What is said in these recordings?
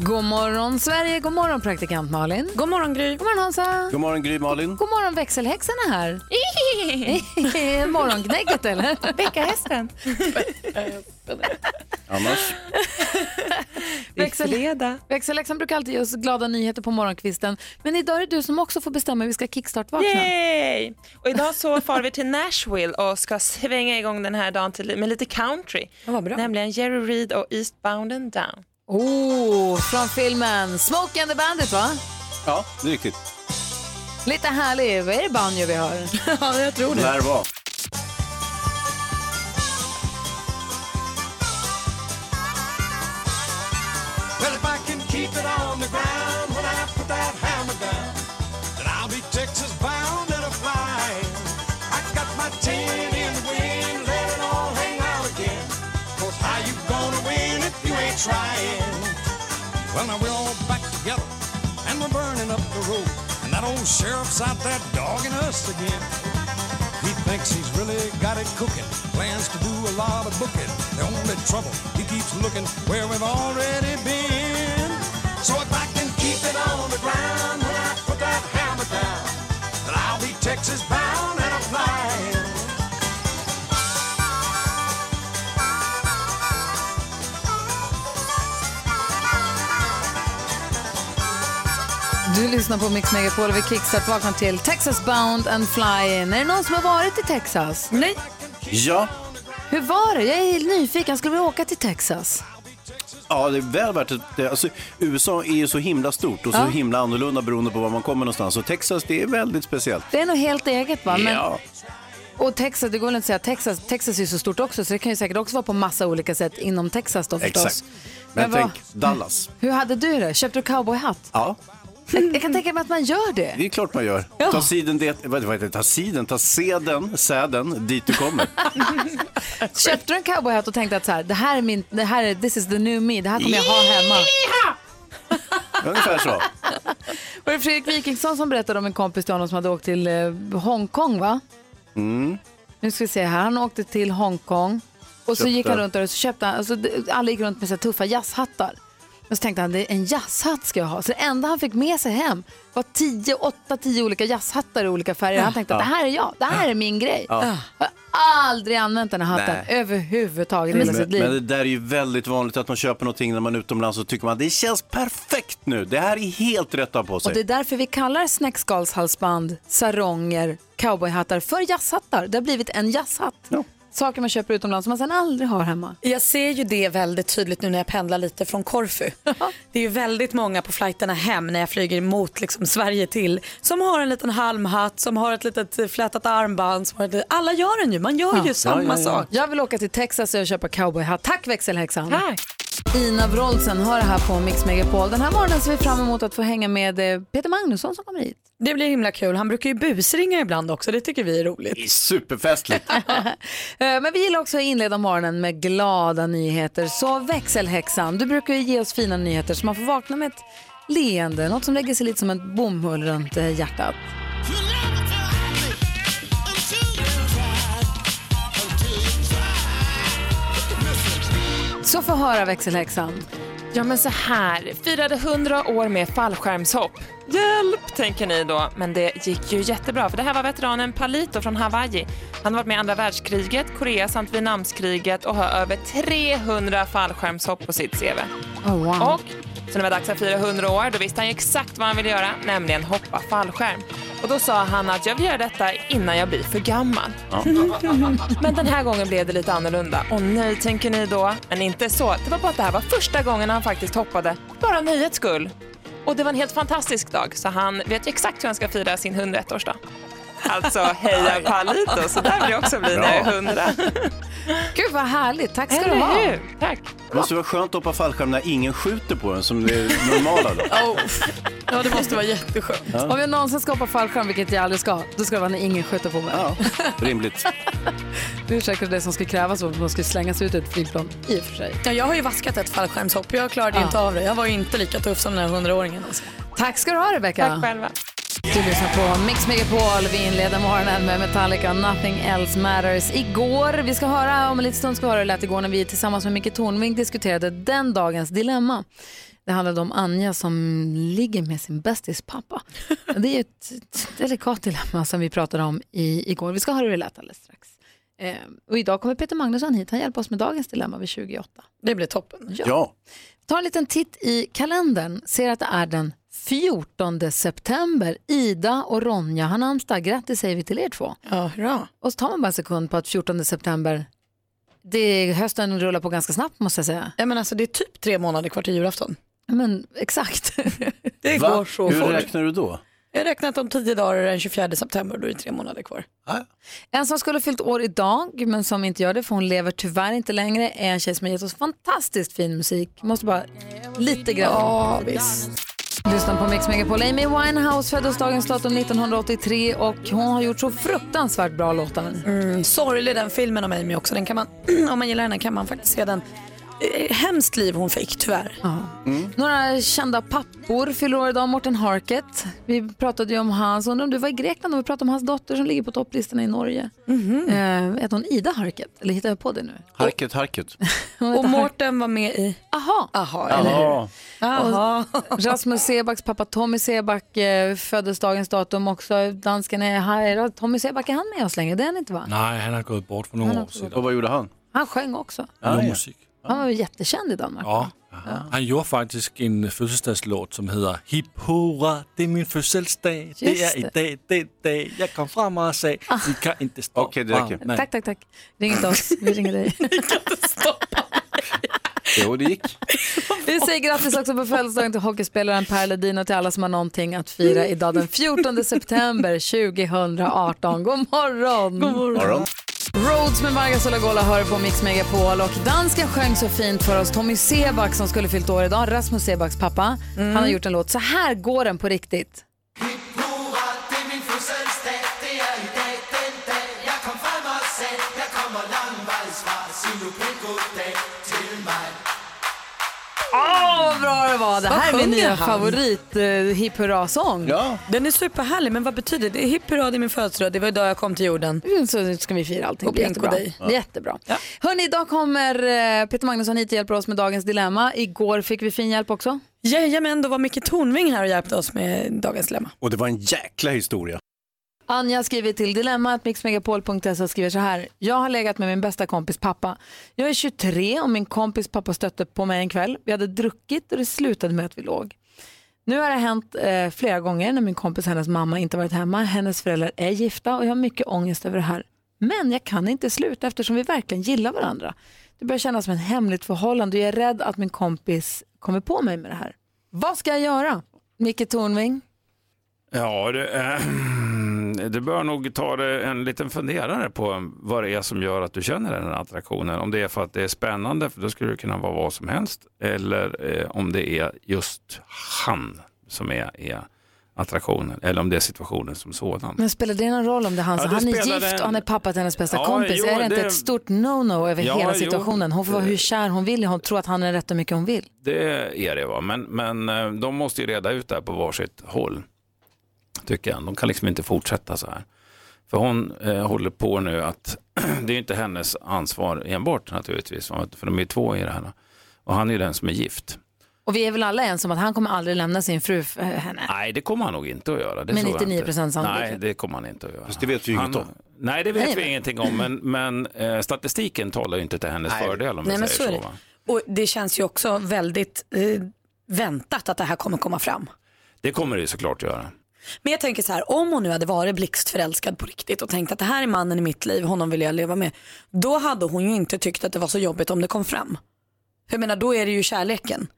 God morgon Sverige, god morgon praktikant Malin. God morgon Gry. God morgon Hansa. God morgon Gry Malin. God morgon växelhäxan är här. Morgongnägget eller? Vecka-hästen. Annars? Växel, växelhäxan brukar alltid ge oss glada nyheter på morgonkvisten. Men idag är det du som också får bestämma hur vi ska kickstart-vakna. Yay! Och idag så far vi till Nashville och ska svänga igång den här dagen till, med lite country. vad bra. Nämligen Jerry Reed och Eastbound and Down. Oh, från filmen Smoke and the Bandit va? Ja, det är riktigt. Lite härlig. Vad är det banjo vi har? ja, jag tror Lär vara. Well, if I can keep it on the ground old sheriff's out there dogging us again. He thinks he's really got it cooking. Plans to do a lot of booking. The only trouble, he keeps looking where we've already been. Du lyssnar på Mix Megapol och vi kickstart vaknar till Texas Bound and Flying. Är det någon som har varit i Texas? Nej. Ja. Hur var det? Jag är nyfiken. Skulle vilja åka till Texas. Ja, det är väl värt det. Alltså, USA är ju så himla stort och så Ja. himla annorlunda beroende på var man kommer någonstans. Och Texas, det är väldigt speciellt. Det är nog helt eget va? Men, Ja. Och Texas, det går väl inte att säga Texas, Texas är ju så stort också så det kan ju säkert också vara på massa olika sätt inom Texas då förstås. Exakt. Men, vad- tänk Dallas. Hur hade du det? Köpte du cowboyhatt? Ja, Jag, jag kan tänka mig att man gör det. det är klart man gör. Ja. Ta siden, det, vad, vad heter det? Ta siden, ta seden, säden dit du kommer. Köpte du en cowboyhatt och tänkte att så här, det här är min, det här är, this is the new me, det här kommer jag ha hemma. Ungefär så. Var det Fredrik Wikingsson som berättade om en kompis till honom som hade åkt till eh, Hongkong va? Mm. Nu ska vi se här, han åkte till Hongkong och så Köpte. gick han runt där och så köpte han, alltså, alla gick runt med så tuffa jazzhattar. Men så tänkte han, det är en jazzhatt ska jag ha. Så det enda han fick med sig hem var 10, 8, 10 olika jazzhattar i olika färger. Han tänkte att det här är jag, det här är min grej. Jag har aldrig använt den här hatten Nej. överhuvudtaget i hela sitt Men, liv. men det där är ju väldigt vanligt att man köper någonting när man är utomlands och tycker man det känns perfekt nu. Det här är helt rätt att på sig. Och det är därför vi kallar snäckskalshalsband, saronger, cowboyhattar för jazzhattar. Det har blivit en jazzhatt. Ja. Saker man köper utomlands som man sen aldrig har hemma. Jag ser ju det väldigt tydligt nu när jag pendlar lite från Korfu. Det är ju väldigt många på flighterna hem när jag flyger mot liksom Sverige till som har en liten halmhatt, som har ett litet flätat armband. Som har ett, alla gör den ju, man gör ju samma ja, ja. sak. Jag vill åka till Texas och köpa cowboyhatt. Tack växelhäxan. Tack. Ina Wroldsen har det här på Mix Megapol. Den här morgonen ser vi fram emot att få hänga med eh, Peter Magnusson som kommer hit. Det blir himla kul. Han brukar ju busringa ibland också, det tycker vi är roligt. Det är superfestligt. Eh, Men vi gillar också att inleda morgonen med glada nyheter. Så växelhäxan, du brukar ju ge oss fina nyheter så man får vakna med ett leende, något som lägger sig lite som en bomull runt eh, hjärtat. Så få höra växelhäxan. Ja men så här, firade 100 år med fallskärmshopp. Hjälp, tänker ni då. Men det gick ju jättebra för det här var veteranen Palito från Hawaii. Han har varit med i andra världskriget, Korea samt Vietnamskriget och har över 300 fallskärmshopp på sitt CV. Oh, wow. Och så när det var dags att fira 100 år, då visste han ju exakt vad han ville göra, nämligen hoppa fallskärm. Och då sa han att jag vill göra detta innan jag blir för gammal. Men den här gången blev det lite annorlunda. Och nej, tänker ni då? Men inte så. Det var bara att det här var första gången han faktiskt hoppade, bara nöjets skull. Och det var en helt fantastisk dag, så han vet ju exakt hur han ska fira sin 101-årsdag. Alltså, heja Palito, så där vill jag också bli när jag är 100. Gud vad härligt, tack ska du Eller ha. hur? Tack. Det måste vara skönt att hoppa fallskärm när ingen skjuter på en som det är normala då. Ja, det måste vara jätteskönt. Om jag någonsin ska hoppa fallskärm, vilket jag aldrig ska, då ska det vara när ingen skjuter på mig. Ja, rimligt. Det är säkert det som skulle krävas om man skulle slängas ut ur ett flygplan, i och för sig. Ja, jag har ju vaskat ett fallskärmshopp, jag klarade Ja. inte av det. Jag var ju inte lika tuff som den här hundraåringen. Alltså. Tack ska du ha Rebecka. Tack själva. Du lyssnar på Mix Megapol. Vi inleder morgonen med Metallica Nothing Else Matters. Igår, vi ska höra, om en liten stund ska vi höra hur det lät igår när vi tillsammans med Micke Tornving diskuterade den dagens dilemma. Det handlade om Anja som ligger med sin bästis pappa. Det är ett, ett delikat dilemma som vi pratade om i, igår. Vi ska höra hur det lät alldeles strax. Eh, och idag kommer Peter Magnusson hit. Han hjälper oss med dagens dilemma vid 28. Det blir toppen. Ja. Ta en liten titt i kalendern. Ser att det är den 14 september. Ida och Ronja har namnsdag. Grattis säger vi till er två. Ja, hurra. Och så tar man bara en sekund på att 14 september, det, hösten rullar på ganska snabbt måste jag säga. Ja, men alltså, det är typ tre månader kvar till julafton. Men exakt. Det Va? går så Hur fort. räknar du då? Jag har räknat om tio dagar den 24 september, då är det tre månader kvar. en som skulle ha fyllt år idag, men som inte gör det för hon lever tyvärr inte längre, är en tjej som har gett oss fantastiskt fin musik. Måste bara lite grann. Ja, visst lyssnar på Mix Megapol. Amy Winehouse föddes dagens datum 1983 och hon har gjort så fruktansvärt bra låtar. Mm, sorglig den filmen om Amy också. Den kan man, om man gillar henne kan man faktiskt se den. Eh, hemskt liv hon fick, tyvärr. Några kända pappor fyller år idag. Morten Harket. Vi pratade ju om hans, undrar om du var i Grekland och vi pratade om hans dotter som ligger på topplistorna i Norge. Mhm. Eh, heter hon Ida Harket? Eller hittar jag på det nu? Harket, harket. Och Mårten var med i... Aha. Aha, eller hur? Jaha. Aha. Rasmus Sebacks pappa Tommy Seback eh, föddes dagens datum också. Dansken är här. Tommy Seback, är han med oss längre? Det är han inte va? Nej, han har gått bort för några år sedan. Och vad gjorde han? Han sjöng också. Ja, ja. musik. Han var ju jättekänd i Danmark. Ja. Han gjorde faktiskt en födelsedagslåt som heter Hipp hurra, det är min födelsedag. Det är idag, det är det. Jag kom fram och sa, ni kan inte stoppa Okej, det räcker. mig." Tack, tack, tack. Ring inte oss, vi ringer dig. Jo, det gick. Vi säger grattis också på födelsedagen till hockeyspelaren Per Ledin och till alla som har någonting att fira idag den 14 september 2018. God morgon! God Morgon. Rhodes med Marga Solagola hör på Mix Megapol och dansken sjöng så fint för oss. Tommy Seback som skulle fyllt år idag, Rasmus Sebacks pappa, han har gjort en låt. Så här går den på riktigt. Åh, vad bra det var! Det här är min nya favorit eh, hipp hurra-sång. Ja. Den är superhärlig, men vad betyder det? Hipp hurra, det är min födelsedag. Det var idag jag kom till jorden. Så ska vi fira allting. Och Det blir Pink och jättebra. dig. Jättebra. Hörrni, idag kommer eh, Peter Magnusson hit och hjälper oss med dagens dilemma. Igår fick vi fin hjälp också. Jajamän, då var Micke Tornving här och hjälpte oss med dagens dilemma. Och det var en jäkla historia. Anja skriver till dilemmatmixmegapol.se och skriver så här. Jag har legat med min bästa kompis pappa. Jag är 23 och min kompis pappa stötte på mig en kväll. Vi hade druckit och det slutade med att vi låg. Nu har det hänt eh, flera gånger när min kompis och hennes mamma inte varit hemma. Hennes föräldrar är gifta och jag har mycket ångest över det här. Men jag kan inte sluta eftersom vi verkligen gillar varandra. Det börjar kännas som ett hemligt förhållande och jag är rädd att min kompis kommer på mig med det här. Vad ska jag göra? Micke Tornving? Ja, det, är... Eh, du bör nog ta det en liten funderare på vad det är som gör att du känner den här attraktionen. Om det är för att det är spännande, för då skulle det kunna vara vad som helst. Eller eh, om det är just han som är, är attraktionen. Eller om det är situationen som sådan. Men spelar det någon roll om det är han? Ja, han är gift en- och han är pappa till hennes bästa Ja, kompis. jo, är det inte det- ett stort no-no över Ja, hela situationen? Hon får vara hur kär hon vill. Hon tror att han är rätt och mycket hon vill. Det är det, va? Men, men eh, de måste ju reda ut det här på varsitt håll. Tycker jag. De kan liksom inte fortsätta så här. För hon eh, håller på nu att, det är inte hennes ansvar enbart naturligtvis, för de är två i det här. Och han är ju den som är gift. Och vi är väl alla ens om att han kommer aldrig lämna sin fru för henne. Nej, det kommer han nog inte att göra. Det jag 99% inte. sannolikhet. Nej, det kommer han inte att göra. Fast det vet vi ju han, inget om. Nej, det vet Nej, vi men- ingenting om, men, men eh, statistiken talar ju inte till hennes Nej. fördel om vi Nej, men säger så är så. det. Och det känns ju också väldigt eh, väntat att det här kommer komma fram. Det kommer det ju såklart göra. Men jag tänker så här, om hon nu hade varit blixtförälskad på riktigt och tänkt att det här är mannen i mitt liv, honom vill jag leva med. Då hade hon ju inte tyckt att det var så jobbigt om det kom fram. För jag menar, då är det ju kärleken.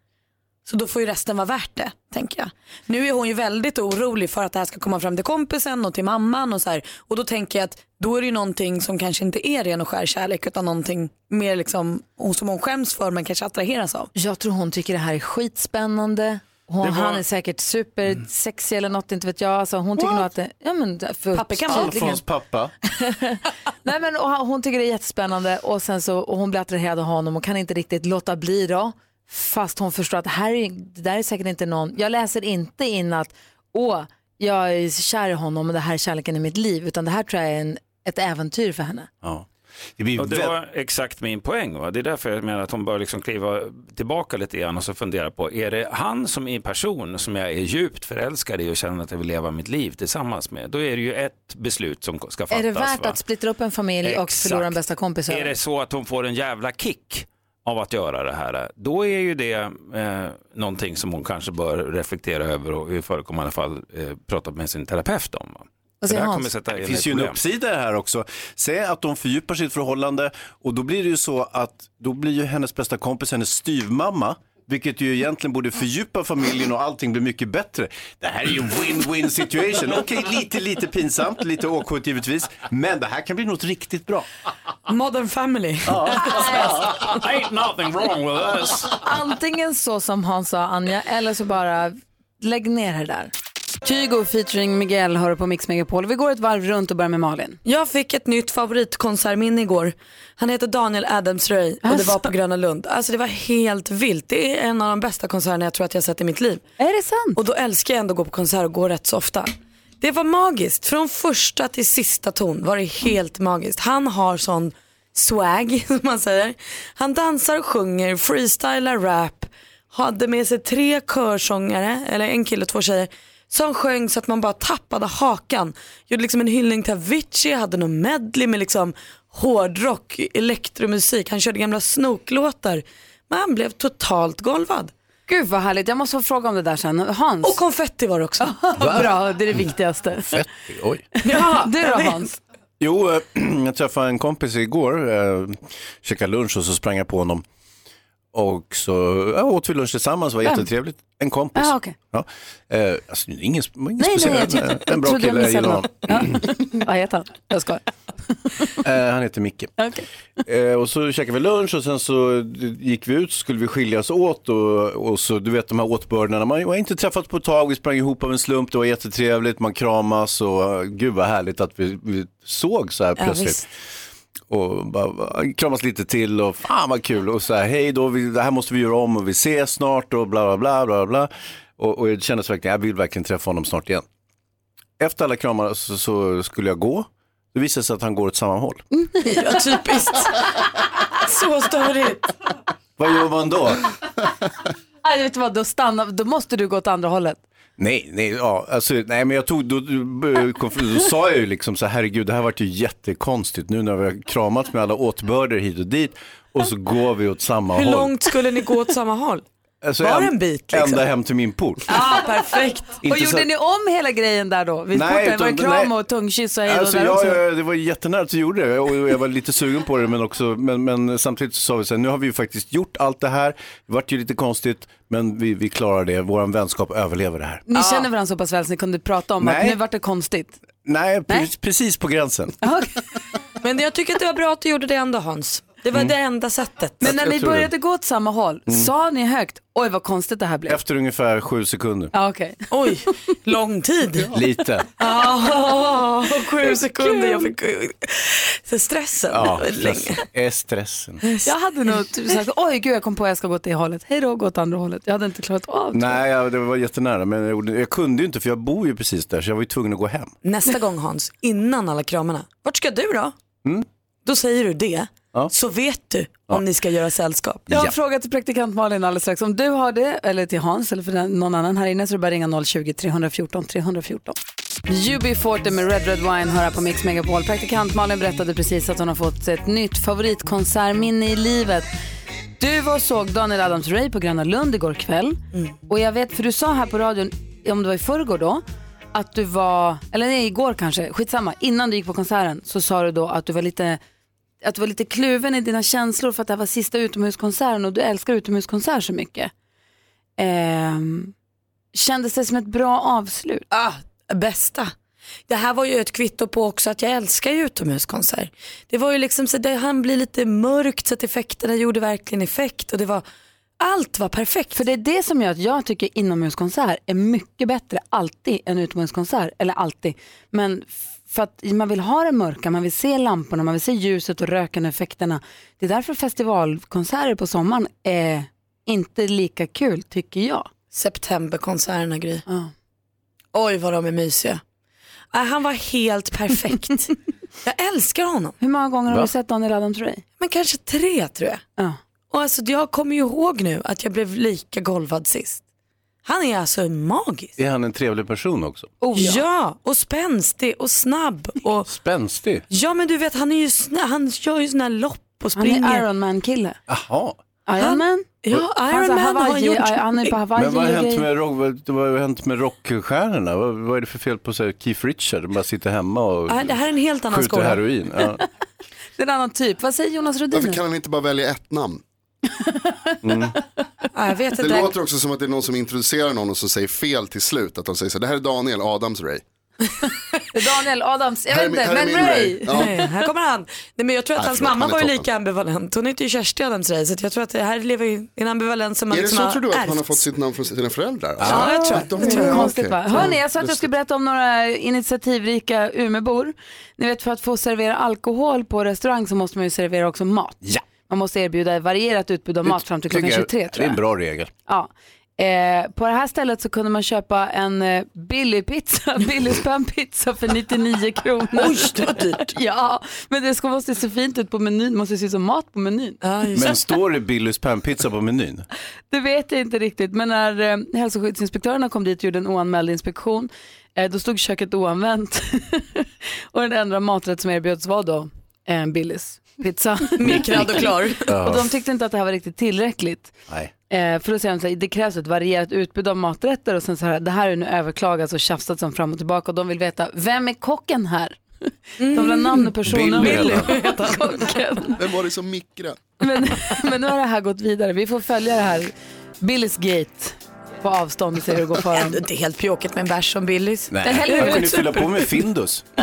Så då får ju resten vara värt det, tänker jag. Nu är hon ju väldigt orolig för att det här ska komma fram till kompisen och till mamman och så här. Och då tänker jag att då är det ju någonting som kanske inte är ren och skär kärlek utan någonting mer liksom och som hon skäms för men kanske attraheras av. Jag tror hon tycker det här är skitspännande. Hon, var- Han är säkert supersexig eller något, inte vet jag. Alltså, hon tycker nog att det... Ja, men, för, Pappa kan. Alfons pappa. Nej, men, och hon tycker det är jättespännande och, sen så, och hon blir attraherad av honom och kan inte riktigt låta bli då. Fast hon förstår att det, här är, det där är säkert inte någon, jag läser inte in att åh, jag är kär i honom och det här är kärleken i mitt liv, utan det här tror jag är en, ett äventyr för henne. Ja. Det blir Och det var exakt min poäng. Va? Det är därför jag menar att hon bör liksom kliva tillbaka lite grann och så fundera på, är det han som är person som jag är djupt förälskad i och känner att jag vill leva mitt liv tillsammans med? Då är det ju ett beslut som ska fattas. är det värt va? att splittra upp en familj och Exakt. förlora en bästa kompis Är det så att hon får en jävla kick av att göra det här, då är ju det eh, någonting som hon kanske bör reflektera över och i förekommande fall eh, prata med sin terapeut om. Va? Säger det här Hans? kommer sätta Det in finns ju en uppsida här också. Säg att de fördjupar sitt förhållande och då blir det ju så att då blir ju hennes bästa kompis hennes styvmamma. Vilket ju egentligen borde fördjupa familjen och allting blir mycket bättre. Det här är ju win-win situation. Okej, lite, lite pinsamt, lite awkward givetvis. Men det här kan bli något riktigt bra. Modern family. Ain't nothing wrong with us. Antingen så som Hans sa, Anja, eller så bara lägg ner det där. Kygo featuring Miguel hör på Mix Megapol. Vi går ett varv runt och börjar med Malin. Jag fick ett nytt favoritkonsertminne igår. Han heter Daniel Adams-Ray och det var på Gröna Lund. Alltså det var helt vilt. Det är en av de bästa konserterna jag tror att jag har sett i mitt liv. Är det sant? Och då älskar jag ändå att gå på konsert och gå rätt så ofta. Det var magiskt. Från första till sista ton var det helt magiskt. Han har sån swag som man säger. Han dansar och sjunger, freestylar rap. Hade med sig tre körsångare, eller en kille och två tjejer. Som sjöng så att man bara tappade hakan. Gjorde liksom en hyllning till Avicii, hade någon medley med liksom hårdrock, elektromusik. Han körde gamla snoklåtar. Men han blev totalt golvad. Gud vad härligt, jag måste få fråga om det där sen. Hans, Och konfetti var det också. bra, det är det viktigaste. Oj. Ja, du då Hans? Jo, eh, jag träffade en kompis igår, eh, käkade lunch och så sprang jag på honom. Och så ja, åt vi lunch tillsammans, det var Vem? jättetrevligt. En kompis. Ah, okej. Ja. Eh, alltså, ingen, ingen Nej, nej, speciell, eh, jag en bra kille, jag gillar honom. Ja. Vad heter han? Jag skojar. Eh, han heter Micke. Okej. Eh, och så käkade vi lunch och sen så gick vi ut så skulle vi skiljas åt och, och så du vet de här åtbördarna. Man har inte träffat på ett tag, vi sprang ihop av en slump, det var jättetrevligt, man kramas och gud vad härligt att vi, vi såg så här plötsligt. visst. Och bara, kramas lite till och fan vad kul och så här hej då, vi, det här måste vi göra om och vi ses snart och bla bla bla bla bla. Och, och jag kände verkligen, jag vill verkligen träffa honom snart igen. Efter alla kramar så, så skulle jag gå, det visade sig att han går åt samma håll. Ja, typiskt. Så störigt. Vad gör man då? Nej, vet du vad, då, stannar, då måste du gå åt andra hållet. Nej, nej, ja, alltså, nej men jag tog, då, då, då sa jag ju liksom så här, herregud det här vart ju jättekonstigt nu när vi har kramat med alla åtbörder hit och dit och så går vi åt samma Hur håll. långt skulle ni gå åt samma håll? Alltså, var en bit, liksom? Ända hem till min port. Ja, perfekt. Inte och gjorde så- ni om hela grejen där då? Vid Nej, porten? Var det utan- kram nej. och tungkyss och hej Alltså, där jag, också? jag, det var jättenära att vi gjorde det och jag var lite sugen på det men också, men, men samtidigt så sa vi så här, nu har vi ju faktiskt gjort allt det här, det vart ju lite konstigt men vi, vi klarar det, vår vänskap överlever det här. Ni känner varandra så pass väl så ni kunde prata om att Nej. nu vart det konstigt. Nej, Nej. pre- precis på gränsen. Men jag tycker att det var bra att du gjorde det ändå Hans. Det var det enda sättet. Men när ni började gå åt samma håll, sa ni högt, oj vad konstigt det här blev? Efter ungefär sju sekunder. Ja, okej. Oj, lång tid. Lite. Ah, sju sekunder. Jag fick så stressen. Ja, länge. Är stressen. Jag hade nog typ sagt, oj gud jag kom på att jag ska gå åt det hållet, hej då, gå åt andra hållet. Jag hade inte klarat av det. Nej, jag, det var jättenära men jag, gjorde- jag kunde ju inte för jag bor ju precis där så jag var ju tvungen att gå hem. Nästa gång Hans, innan alla kramarna. Vart ska du då? Då säger du det. Ja. Så vet du om ni ska göra sällskap. Jag har en Ja. fråga till praktikant Malin alldeles strax. Om du har det, eller till Hans eller för någon annan här inne så är det bara ringa 020-314 314. UB40 med Red Red Wine hör på Mix Megapol. Praktikant Malin berättade precis att hon har fått ett nytt favoritkonsertminne i livet. Du var och såg Daniel Adams-Ray på Gröna Lund igår kväll. Och jag vet, för du sa här på radion, om det var i förrgår då, att du var, eller nej igår kanske, skitsamma, innan du gick på konserten så sa du då att du var lite att du var lite kluven i dina känslor för att det här var sista utomhuskonserten och du älskar utomhuskonsert så mycket. Ehm, kändes det som ett bra avslut? Ah, bästa. Det här var ju ett kvitto på också att jag älskar utomhuskonsert. Det var ju liksom så det han blir lite mörkt så att effekterna gjorde verkligen effekt och det var allt var perfekt. För det är det som gör att jag tycker inomhuskonsert är mycket bättre alltid än utomhuskonsert. Eller alltid, men för att man vill ha det mörka, man vill se lamporna, man vill se ljuset och röken och effekterna. Det är därför festivalkonserter på sommaren är inte lika kul tycker jag. Septemberkonserterna Gry. Ja. Oj vad de är mysiga. Äh, han var helt perfekt. jag älskar honom. Hur många gånger har Va? du sett Daniel Adams-Ray? Men kanske tre tror jag. Ja. Och alltså, jag kommer ju ihåg nu att jag blev lika golvad sist. Han är alltså magisk. Är han en trevlig person också? Oh, ja. och spänstig och snabb. Och, Spänstig? ja men du vet han, är ju sna- han gör ju såna här lopp och Han springer. är Iron Man-kille. Jaha. Iron Man? Ja, Iron Alltså, Man har Hawaii, gjort... Han är på Hawaii Men vad har hänt med, rock, vad, vad har hänt med rockstjärnorna? Vad, vad är det för fel på så här, Keith Richard? De bara sitter hemma och Ja, det här är en helt annan skjuter skola. heroin. Ja. Det är en annan typ. Vad säger Jonas Rhodin? Varför kan han inte bara välja ett namn? Ja, jag vet Det inte. låter också som att det är någon som introducerar någon och så säger fel till slut. Att de säger så här, det här är Daniel Adams Ray. Daniel Adams, jag vet inte, men min Ray. Ray. Ja. Nej, här kommer han. Nej, men jag tror att Nej, hans förlåt, mamma han var ju toppen. lika ambivalent. Hon heter ju Kersti Adams-Ray så att jag tror att det här lever i en ambivalens som man Är det liksom så har tror du att han har ärvt. fått sitt namn från sina föräldrar? Ja, jag tror Att de- det. ja, Konstigt okej. va? Hörni, jag sa att jag skulle berätta om några initiativrika Umeåbor. Ni vet för att få servera alkohol på restaurang så måste man ju servera också mat. Ja. Man måste erbjuda ett varierat utbud av mat fram till klockan Tycker jag- 23 tror Det är jag. en bra regel. Ja. Eh, på det här stället så kunde man köpa en eh, billig pizza, billig spännpizza för 99 kronor. Oj, det var dyrt. Ja, men det ska måste se fint ut på menyn, måste se ut som mat på menyn. Just Men står det Billys pannpizza på menyn? Det vet jag inte riktigt, men när eh, hälsoskyddsinspektörerna kom dit och gjorde en oanmäld inspektion, eh, då stod köket oanvänt. och den enda maträtt som erbjöds var då en Billys pizza. Mikrad och klar. och de tyckte inte att det här var riktigt tillräckligt. Nej. Eh, för då säger de så här, det krävs ett varierat utbud av maträtter och sen så här, det här är nu överklagats och tjafsats om fram och tillbaka och de vill veta, vem är kocken här? De vill ha namn och personnummer. Billy. Vem var det som mikrade? Men, men nu har det här gått vidare. Vi får följa det här Billys Gate på avstånd och se hur det går för dem. Ändå inte helt pjåkigt med en bärs som Billys. Nej, Eller hur? han kunde fylla på med Findus.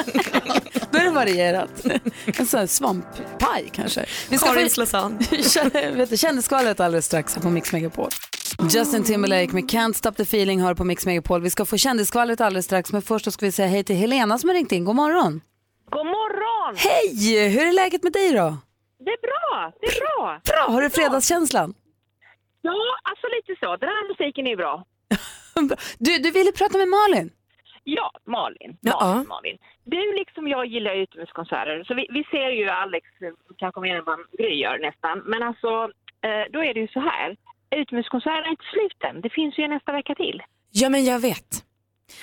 Då är det varierat. En sån här svamppaj kanske. Vi ska Karins lasagne. Kändisskvallret alldeles strax på Mix Megapol. Justin Timberlake med Can't Stop the Feeling hör på Mix Megapol. Vi ska få kändisskvallret alldeles strax men först ska vi säga hej till Helena som har ringt in. God morgon. God morgon! Hej! Hur är läget med dig då? Det är bra, det är bra. Bra, har du fredagskänslan? Ja, alltså lite så. Den här musiken är bra. Du, du ville prata med Malin. Ja, Malin. Ja. Malin, Malin. Du liksom jag gillar utomhuskonserter. Så vi, vi ser ju Alex kanske mer än vad Gry gör nästan. Men alltså, eh, då är det ju så här. Utomhuskonserterna är inte slut än. Det finns ju nästa vecka till. Ja men jag vet.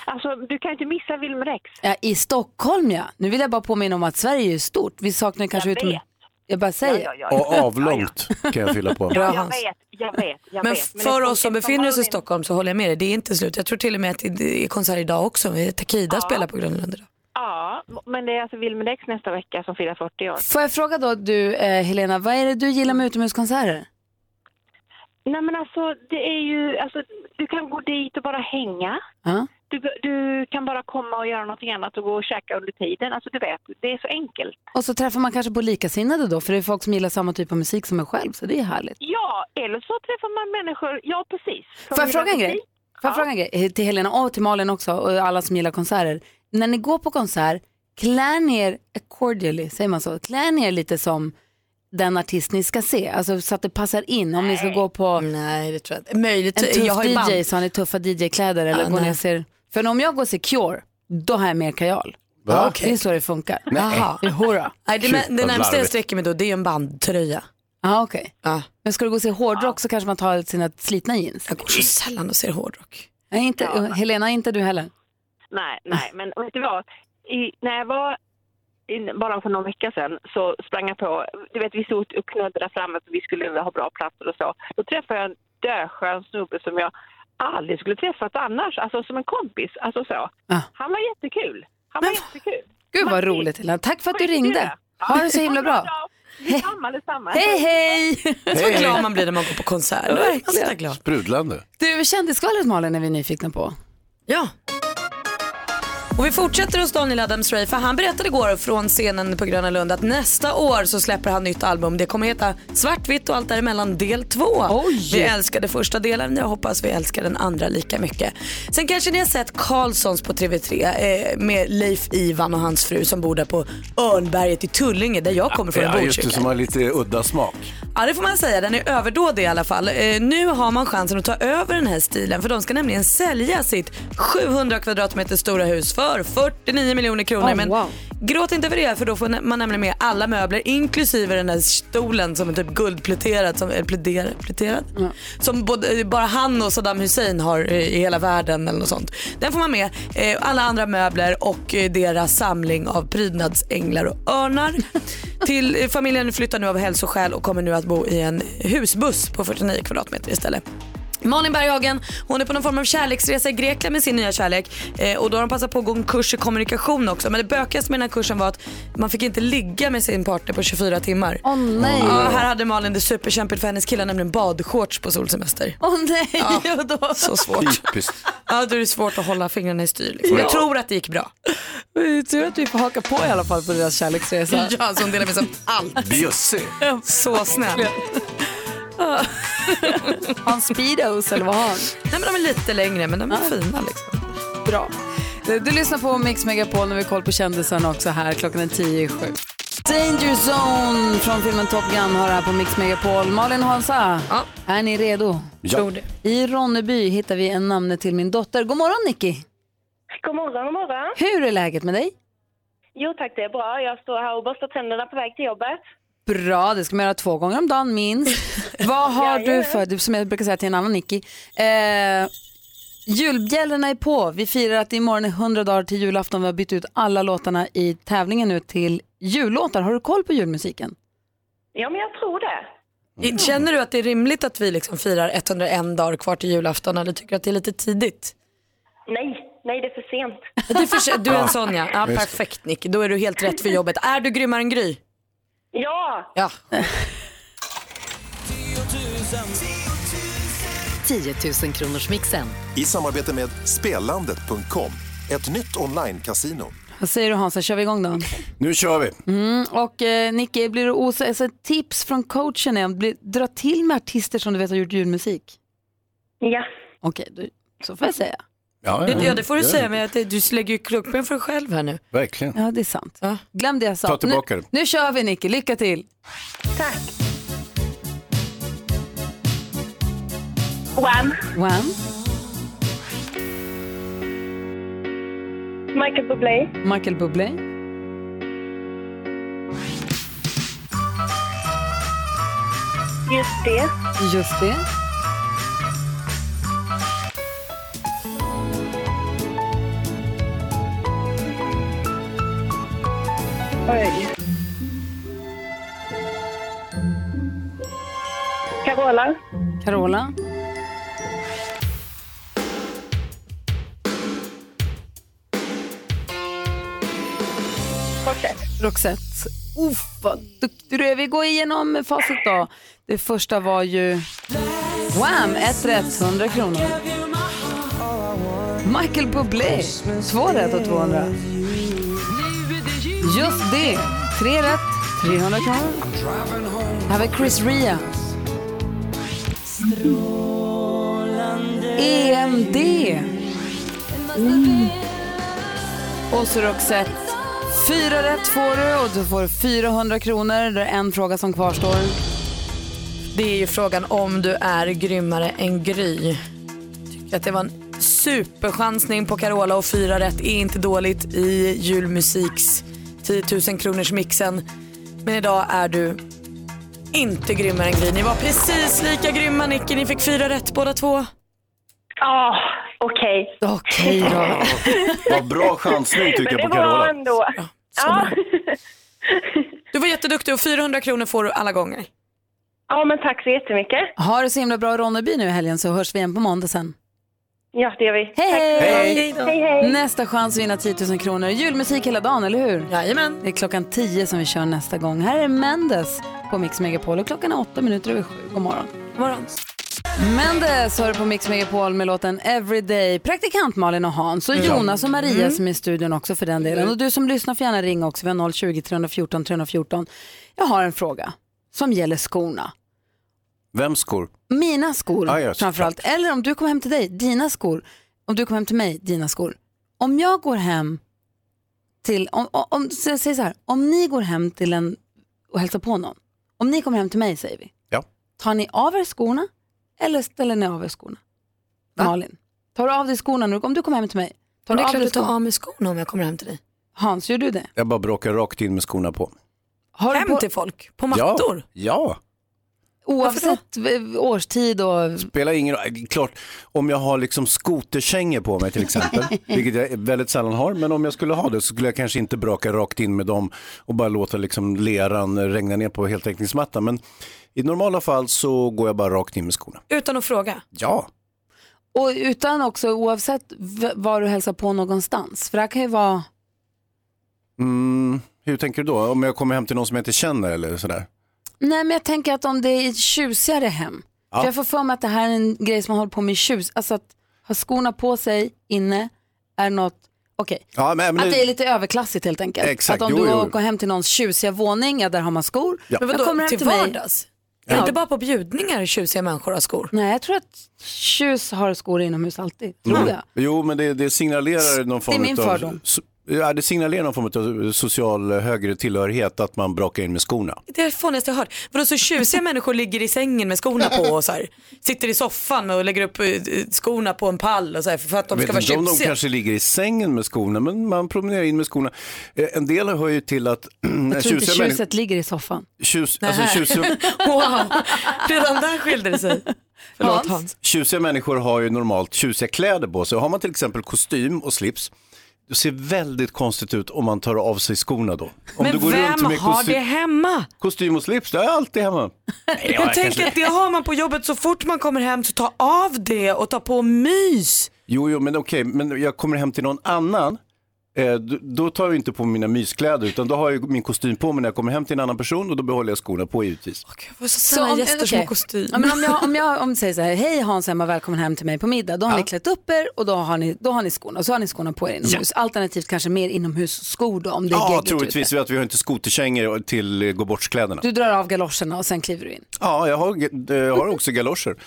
Alltså, du kan ju inte missa Wilmer Rex. Ja, I Stockholm ja. Nu vill jag bara påminna om att Sverige är stort. Vi saknar kanske Jag utom... vet. Jag bara säger. Ja, ja, ja. Och avlångt kan jag fylla på. Bra Jag Hans. vet, jag vet, jag Men vet. för oss som befinner oss i Stockholm så håller jag med dig. Det är inte slut. Jag tror till och med att det är konsert idag också. Takida spelar på Gröna Lund idag. Ja, men det är alltså Wilmer Rex nästa vecka som firar 40 år. Får jag fråga då du eh, Helena, vad är det du gillar med utomhuskonserter? Nej men alltså det är ju, alltså du kan gå dit och bara hänga. Ja. Du, du kan bara komma och göra någonting annat och gå och käka under tiden. Alltså du vet, det är så enkelt. Och så träffar man kanske på likasinnade då, för det är folk som gillar samma typ av musik som en själv, så det är härligt. Ja, eller så träffar man människor, ja precis. Får jag fråga en grej? Får jag fråga en grej? Eh, Till Helena och till Malin också och alla som gillar konserter. När ni går på konsert, klär ni er accordingly, säger man så? Klär ni er lite som den artist ni ska se? Alltså så att det passar in om ni ska gå på Nej det tror jag inte. Möjligt. en tuff jag har ju band. DJ så har ni tuffa DJ-kläder eller Ja, går ni nej. och ser... För om jag går och ser Cure, då har jag mer kajal. Va? Det är så det funkar. Jaha. Jodå. Nej, det, Shit, det närmaste jag sträcker mig då det är en bandtröja. Ja, okej. Ja. Men ska du gå och se hårdrock så kanske man tar sina slitna jeans. Jag går så sällan och ser hårdrock. Nej, inte, Helena, inte du heller. Nej, nej, men vet du vad? I, när jag var in, bara för någon vecka sedan så sprang jag på, du vet vi stod och knuddade där framme för vi skulle ha bra platser och så. Då träffade jag en döskön snubbe som jag aldrig skulle träffat annars, alltså som en kompis, alltså så. Ah. Han var jättekul. Han var jättekul. Gud vad Martin, roligt Helena. Tack för att du ringde. Ha det så himla bra. Detsamma, detsamma. Hej hej! Så glad man blir när man går på konsert. Glad. Sprudlande. Du, kändisskvallret Malin är vi nyfikna på. Ja. Och vi fortsätter hos Daniel Adams-Ray för han berättade igår från scenen på Gröna Lund att nästa år så släpper han nytt album. Det kommer heta Svartvitt och allt däremellan del 2. Oj. Vi älskade första delen, jag hoppas vi älskar den andra lika mycket. Sen kanske ni har sett Karlssons på TV3 eh, med Leif Ivan och hans fru som bor där på Örnberget i Tullinge där jag kommer från, Ja, en just det, som har lite udda smak. Ja det får man säga, den är överdådig i alla fall. Eh, nu har man chansen att ta över den här stilen för de ska nämligen sälja sitt 700 kvadratmeter stora hus för 49 miljoner kronor. Oh, Men wow. gråt inte för det för då får man nämligen med alla möbler inklusive den här stolen som är typ guldpläterad, som, eller pläderad, pläterad? Som både, bara han och Saddam Hussein har eh, i hela världen eller något sånt. Den får man med, eh, alla andra möbler och eh, deras samling av prydnadsänglar och örnar. Till eh, familjen flyttar nu av hälsoskäl och kommer nu att bo i en husbuss på 49 kvadratmeter istället. Malin Berghagen hon är på någon form av kärleksresa i Grekland med sin nya kärlek eh, och då har de passat på att gå en kurs i kommunikation också. Men det bökigaste med den här kursen var att man fick inte ligga med sin partner på 24 timmar. Åh nej. Ja, här hade Malin det superkämpigt för hennes killar nämligen badshorts på solsemester. Åh nej. Ja. Och då... Så svårt. Typiskt. Ja, då är det svårt att hålla fingrarna i styr. Liksom. Jag tror att det gick bra. Tur att vi får haka på i alla fall på deras kärleksresa. Ja, så hon delar med sig av allt. Bjussig. Så snäll. Har han speedos eller vad har han? Nej, men de är lite längre men de är fina liksom. Bra. Du, du lyssnar på Mix Megapol när vi koll på kändisarna också här. Klockan är tio i sju. Danger Zone från filmen Top Gun har det här på Mix Megapol. Malin och Hansa, Ja. är ni redo? Ja. I Ronneby hittar vi en namne till min dotter. God morgon Nicky! God morgon, god morgon. Hur är läget med dig? Jo tack, det är bra. Jag står här och borstar tänderna på väg till jobbet. Bra, det ska man göra två gånger om dagen minst. Vad har du för, du, som jag brukar säga till en annan Nicky, eh, julbjällrorna är på. Vi firar att det imorgon är 100 dagar till julafton. Vi har bytt ut alla låtarna i tävlingen nu till jullåtar. Har du koll på julmusiken? Ja, men jag tror det. Känner du att det är rimligt att vi liksom firar 101 dagar kvar till julafton eller tycker du att det är lite tidigt? Nej, nej det är för sent. Det är för, du är en sån ja. ja perfekt Nick, då är du helt rätt för jobbet. Är du grymmare än Gry? Ja! Ja. 10 000 kronors mixen. I samarbete med Spelandet.com, ett nytt online-casino. Vad säger du Hansa, kör vi igång då? Nu kör vi. Mm, och eh, Nicky, blir du osäker? Alltså, tips från coachen är att bli, dra till med artister som du vet har gjort julmusik. Ja. Okej, då- så får jag säga. Ja, Det, ja det får du säga men att det- du lägger ju krokben för dig själv här nu. Verkligen. Ja, det är sant. Ja. Glöm det jag sa. Ta tillbaka nu, det. nu kör vi Nicky, lycka till. Tack. Wham! Wham, Michael Bublé. Michael Bublé, Just det. just det. Oj. Carola. Carola, Roxette. Roxette. Uff, vad duktig du är. Vi går igenom facit då. Det första var ju Wham! Ett rätt, 100 kronor. Michael Bublé, två rätt och 200. Just det, tre rätt, 300 kronor. Här var Chris Ria. EMD. Mm. Och så Roxette. Fyra rätt får du och du får 400 kronor. Det är en fråga som kvarstår. Det är ju frågan om du är grymmare än Gry. Tycker att det var en superchansning på Carola och fyra rätt är inte dåligt i julmusiks 10 000 kronors mixen. Men idag är du inte grymmare än Gry. Ni var precis lika grymma Nicky, ni fick fyra rätt båda två. Ja, okej. Okej då. Vad bra chansning tycker Men jag det på var Carola. ändå... så Ja. Du var jätteduktig och 400 kronor får du alla gånger. ja, men tack så jättemycket. Ha det så himla bra i Ronneby nu i helgen så hörs vi igen på måndag sen. Ja, det gör vi. Hej, hej! Hej, hej. Nästa chans att vinna 10 000 kronor. Julmusik hela dagen, eller hur? Jajamän. Det är klockan 10 som vi kör nästa gång. Här är Mendes på Mix Megapol och klockan är 8 minuter över 7. God morgon. God morgon. Mendes hör på Mix Megapol med låten Everyday. Praktikant Malin och Hans och Jonas och Maria som är i studion också för den delen. Och du som lyssnar får gärna ringa också. Vi har 020 314 314. Jag har en fråga som gäller skorna. Vems skor? Mina skor Ah, ja, framförallt. Eller om du kommer hem till dig, dina skor. Om du kommer hem till mig, dina skor. Om jag går hem till, om, om, om, sä- säg så här, om ni går hem till en och hälsar på någon. Om ni kommer hem till mig säger vi. tar ni av er skorna eller ställer ni av er skorna? Malin, tar du av dig skorna nu? Om du kommer hem till mig, tar Det du är av klart dig du tar av mig skorna om jag kommer hem till dig. Hans, gör du det? Jag bara bråkar rakt in med skorna på. Har Hem du på, till folk? På mattor? Ja, ja. Oavsett årstid och... Spelar ingen roll. Klart, om jag har liksom skoterkängor på mig till exempel, vilket jag väldigt sällan har, men om jag skulle ha det så skulle jag kanske inte braka rakt in med dem och bara låta liksom leran regna ner på heltäckningsmattan. Men i normala fall så går jag bara rakt in med skorna. Utan att fråga? Ja, Och utan också oavsett var du hälsar på någonstans. För det här kan ju vara... mm, hur tänker du då? Om jag kommer hem till någon som jag inte känner eller sådär? Nej men jag tänker att om det är ett tjusigare hem. Ja. För jag får för mig att det här är en grej som man håller på med i tjus. Alltså att ha skorna på sig inne är något, okej. Ja, men, men Att det är lite överklassigt helt enkelt. Exakt, att om jo, du jo. går hem till någons tjusiga våning, ja där har man skor. Ja. Men Jag vadå, kommer hem till till mig- vardags? Är det inte bara på bjudningar tjusiga människor har skor? Nej jag tror att tjus har skor inomhus alltid, tror Mm. jag. Jo, men det, det signalerar någon form Det är min av... fördom. so- Ja, det signalerar någon form av social högre tillhörighet att man brakar in med skorna. Det är det fånigaste jag hört. Vadå så tjusiga människor ligger i sängen med skorna på och så här, sitter i soffan och lägger upp eh, skorna på en pall och så här, för att de ska vara inte om de tjusiga. kanske ligger i sängen med skorna, men man promenerar in med skorna. Eh, En del hör ju till att Jag tror inte tjusiga tjuset ligger i soffan. Tjus, alltså, tjusiga, Wow, redan där skilde det sig. Förlåt? Hans. tjusiga människor har ju normalt tjusiga kläder på sig. Har man till exempel kostym och slips, det ser väldigt konstigt ut om man tar av sig skorna då. Om Men du går runt vem med har det hemma? kostym och slips, det är alltid hemma. Nej, Jag tänker att det har man på jobbet så fort man kommer hem så ta av det och ta på mys. Jo, jo, men okej, men jag kommer hem till någon annan. Eh, då- tar jag inte på mina myskläder utan då har jag min kostym på mig när jag kommer hem till en annan person och då behåller jag skorna på givetvis. Så snälla gäster som okej. har kostym. Ja, men om jag, om om säger så här, hej Hans Emma, välkommen hem till mig på middag. Då har ni klätt upp er och då har ni, då har ni skorna. Och så har ni skorna på er inomhus. Alternativt kanske mer inomhusskor då om det är Ja, troligtvis. ute. Att vi har inte skoterkängor till eh, gå bort-kläderna. Du drar av galoscherna och sen kliver du in. Ja, jag har, eh, jag har också galoscher.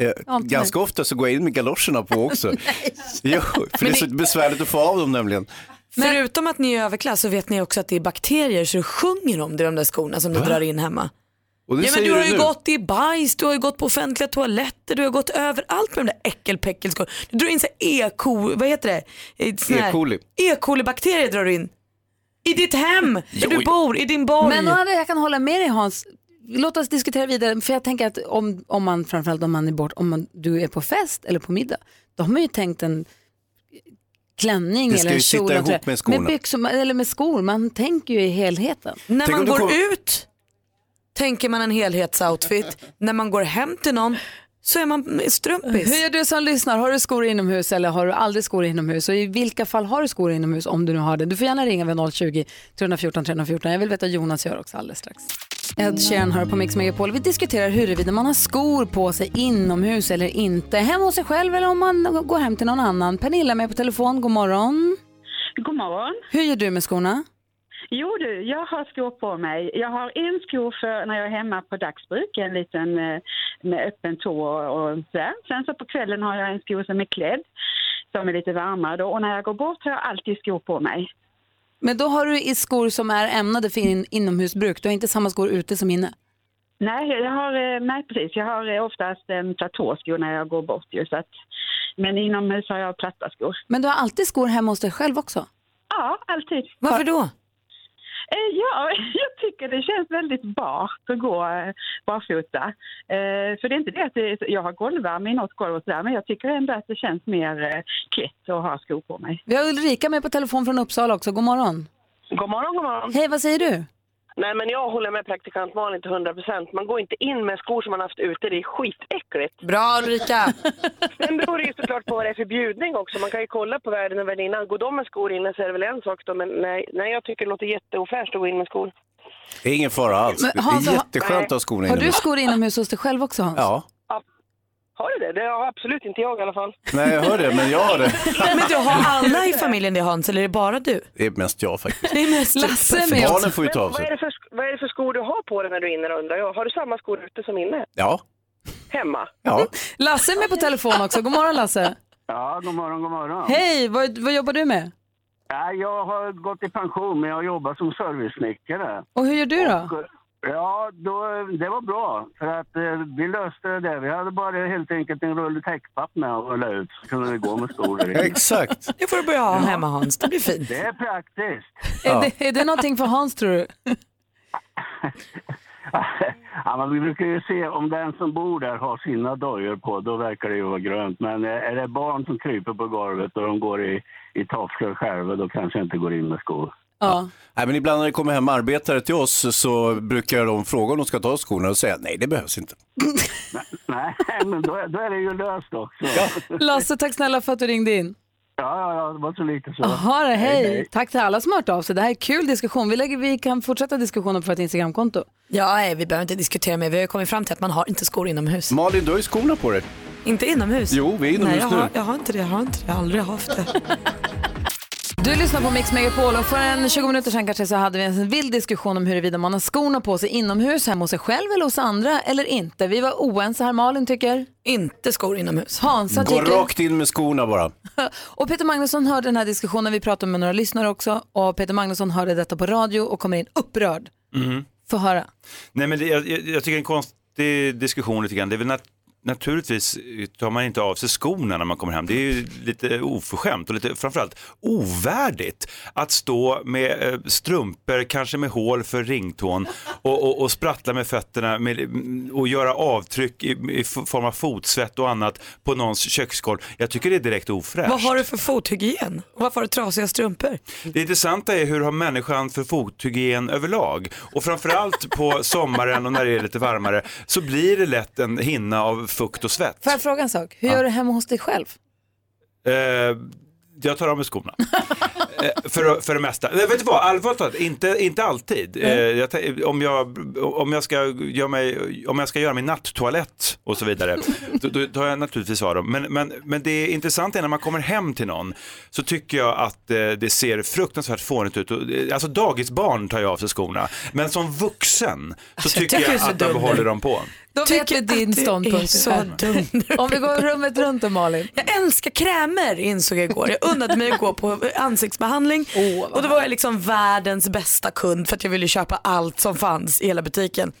Eh, ganska ofta så går jag in med galoscherna på också. jo, för det är så besvärligt att få av dem nämligen. Förutom att ni är överklass så vet ni också att det är bakterier så det sjunger om det i de där skorna som ni drar in hemma. Och det Ja, men du har ju nu. gått i bajs, du har ju gått på offentliga toaletter, du har gått överallt med de där äckelpäckelskorna. Du drar in så E. coli, vad heter det? E. coli. E. coli-bakterier drar du in. I ditt hem, där du bor, i din borg. Men andra, jag kan hålla med dig Hans. Låt oss diskutera vidare. För jag tänker att om, om man, framförallt om man är bort, om man, du är på fest eller på middag, då har man ju tänkt en klänning Det ska eller en ju sitta kjol. och ihop sådär. med skorna. Med byxor, eller med skor. Man tänker ju i helheten. När Tänk man går kommer- ut tänker man en helhetsoutfit. När man går hem till någon så är man strumpis. Hur är du som lyssnar? Har du skor inomhus eller har du aldrig skor inomhus? Och i vilka fall har du skor inomhus om du nu har det? Du får gärna ringa vid 020-314 314. Jag vill veta Jonas gör också alldeles strax. Ed Sheeran hör på Mix Megapol. Vi diskuterar huruvida man har skor på sig inomhus eller inte. Hemma hos sig själv eller om man går hem till någon annan. Pernilla är med på telefon. God morgon. God morgon. Hur gör du med skorna? Jo du, jag har skor på mig. Jag har en sko för när jag är hemma på dagsbruk, en liten eh, med öppen tå och, och sådär. Sen så på kvällen har jag en sko som är klädd, som är lite varmare då. Och när jag går bort har jag alltid skor på mig. Men då har du i skor som är ämnade för in, inomhusbruk. Du har inte samma skor ute som inne. Nej, jag har, eh, nej precis. Jag har eh, oftast en platåsko när jag går bort ju, så att, Men inomhus har jag platta skor. Men du har alltid skor hemma hos dig själv också? Ja, alltid. Varför då? Eh, Ja, jag tycker det känns väldigt bart att gå eh, barfota. Eh, För det är inte det att jag har golvvärme i något golv och sådär, men jag tycker ändå att det känns mer klätt att ha skor på mig. Vi har Ulrika med på telefon från Uppsala också. God morgon. God morgon, god morgon. Hej, vad säger du? Nej, men jag håller med praktikant Malin till 100 procent. Man går inte in med skor som man haft ute, det är skitäckligt. Bra Ulrika! Sen beror det ju såklart på vad det är för bjudning också. Man kan ju kolla på värden och värdinnan. Går de med skor inne så är det väl en sak då, men nej, nej jag tycker det låter jätteofräscht att gå in med skor. Det är ingen fara alls. Men Hans, det är jätteskönt att ha skorna Har du skor inomhus hos dig själv också Hans? Ja, Har du det? Det har absolut inte jag i alla fall. nej jag hör det, men jag har det. Men du, har alla i familjen det Hans eller är det bara du? Det är mest jag faktiskt. Det är mest Lasse med barnen får ju ta av Vad är, sig. det för, vad är det för skor du har på dig när du är inne undrar jag? Har du samma skor ute som inne? Ja, Hemma? ja. Lasse är med på telefon också. God morgon Lasse. Ja, god morgon, god morgon. Hej, vad, vad jobbar du med? Ja, jag har gått i pension, men jag jobbar som servicesnickare. Och hur gör du då? Och, Ja, då, det var bra. För att eh, vi löste det. Vi hade bara helt enkelt en rulle täckpapp med att rulla ut. Så kunde vi gå med i. Exakt. Det får du börja ha hemma Hans, det blir fint. Det är praktiskt. Är, det, är det någonting för Hans tror du? Ja, men vi brukar ju se om den som bor där har sina dojor på, då verkar det ju vara grönt. Men eh, är det barn som kryper på golvet och de går i, i tofflor själva, då kanske inte går in med skor. Ja. Nej, men ibland när det kommer hem arbetare till oss så brukar de fråga om de ska ta skorna och säga nej, det behövs inte. Nej, men då, är- då är det ju löst också. Lasse, tack snälla för att du ringde in. Ja, ja, ja, det var så lite så. Jaha, hej. Tack till alla som har hört av sig. Det här är kul diskussion. Vi, lägger, vi kan fortsätta diskussionen på vårt Instagramkonto. Ja, nej, vi behöver inte diskutera mer. Vi har ju kommit fram till att man har inte skor inomhus. Malin, du har ju skorna på dig. Inte inomhus? Jo, vi är inomhus nej, jag nu. har, jag har inte det. Jag har inte det. Jag har aldrig haft det. Du lyssnar på Mix Megapol och för en 20 minuter sedan kanske så hade vi en vild diskussion om huruvida man har skorna på sig inomhus, hemma hos sig själv eller hos andra eller inte. Vi var oense här. Malin tycker? Inte skor inomhus. Hansa Gå tycker? rakt in med skorna bara. Och Peter Magnusson hörde den här diskussionen, vi pratade med några lyssnare också och Peter Magnusson hörde detta på radio och kommer in upprörd. Mhm. Få höra. Nej, men det, jag, jag tycker det är en konstig diskussion lite grann. Det är väl nat naturligtvis tar man inte av sig skorna när man kommer hem. Det är ju lite oförskämt och lite, framförallt ovärdigt att stå med eh, strumpor, kanske med hål för ringtån och, och, och sprattla med fötterna med, och göra avtryck i, i form av fotsvett och annat på någons köksgolv. Jag tycker det är direkt ofräscht. Vad har du för fothygien? Varför har du trasiga strumpor? Det intressanta är hur har människan för fothygien överlag? Och framförallt på sommaren och när det är lite varmare så blir det lätt en hinna av fukt och svett. Får jag fråga en sak? Hur gör du hemma hos dig själv? Eh, jag tar av mig skorna. eh, för, för det mesta. Nej, vet du vad, allvarligt talat, inte, inte alltid. Eh, jag, om, jag, om, jag ska göra mig, om jag ska göra min nattoalett och så vidare, då, då tar jag naturligtvis av dem. Men, men, men det intressanta är när man kommer hem till någon så tycker jag att eh, det ser fruktansvärt fånigt ut. Och, eh, Alltså dagisbarn tar ju av sig skorna, men som vuxen så Alltså, jag tycker tycker jag det är så att man dumt. behåller dem på. Då vet vi din ståndpunkt. så dumt. Om vi går rummet runt då Malin. Jag älskar krämer insåg jag igår. Jag unnade mig att gå på ansiktsbehandling och då var jag liksom världens bästa kund för att jag ville köpa allt som fanns i hela butiken.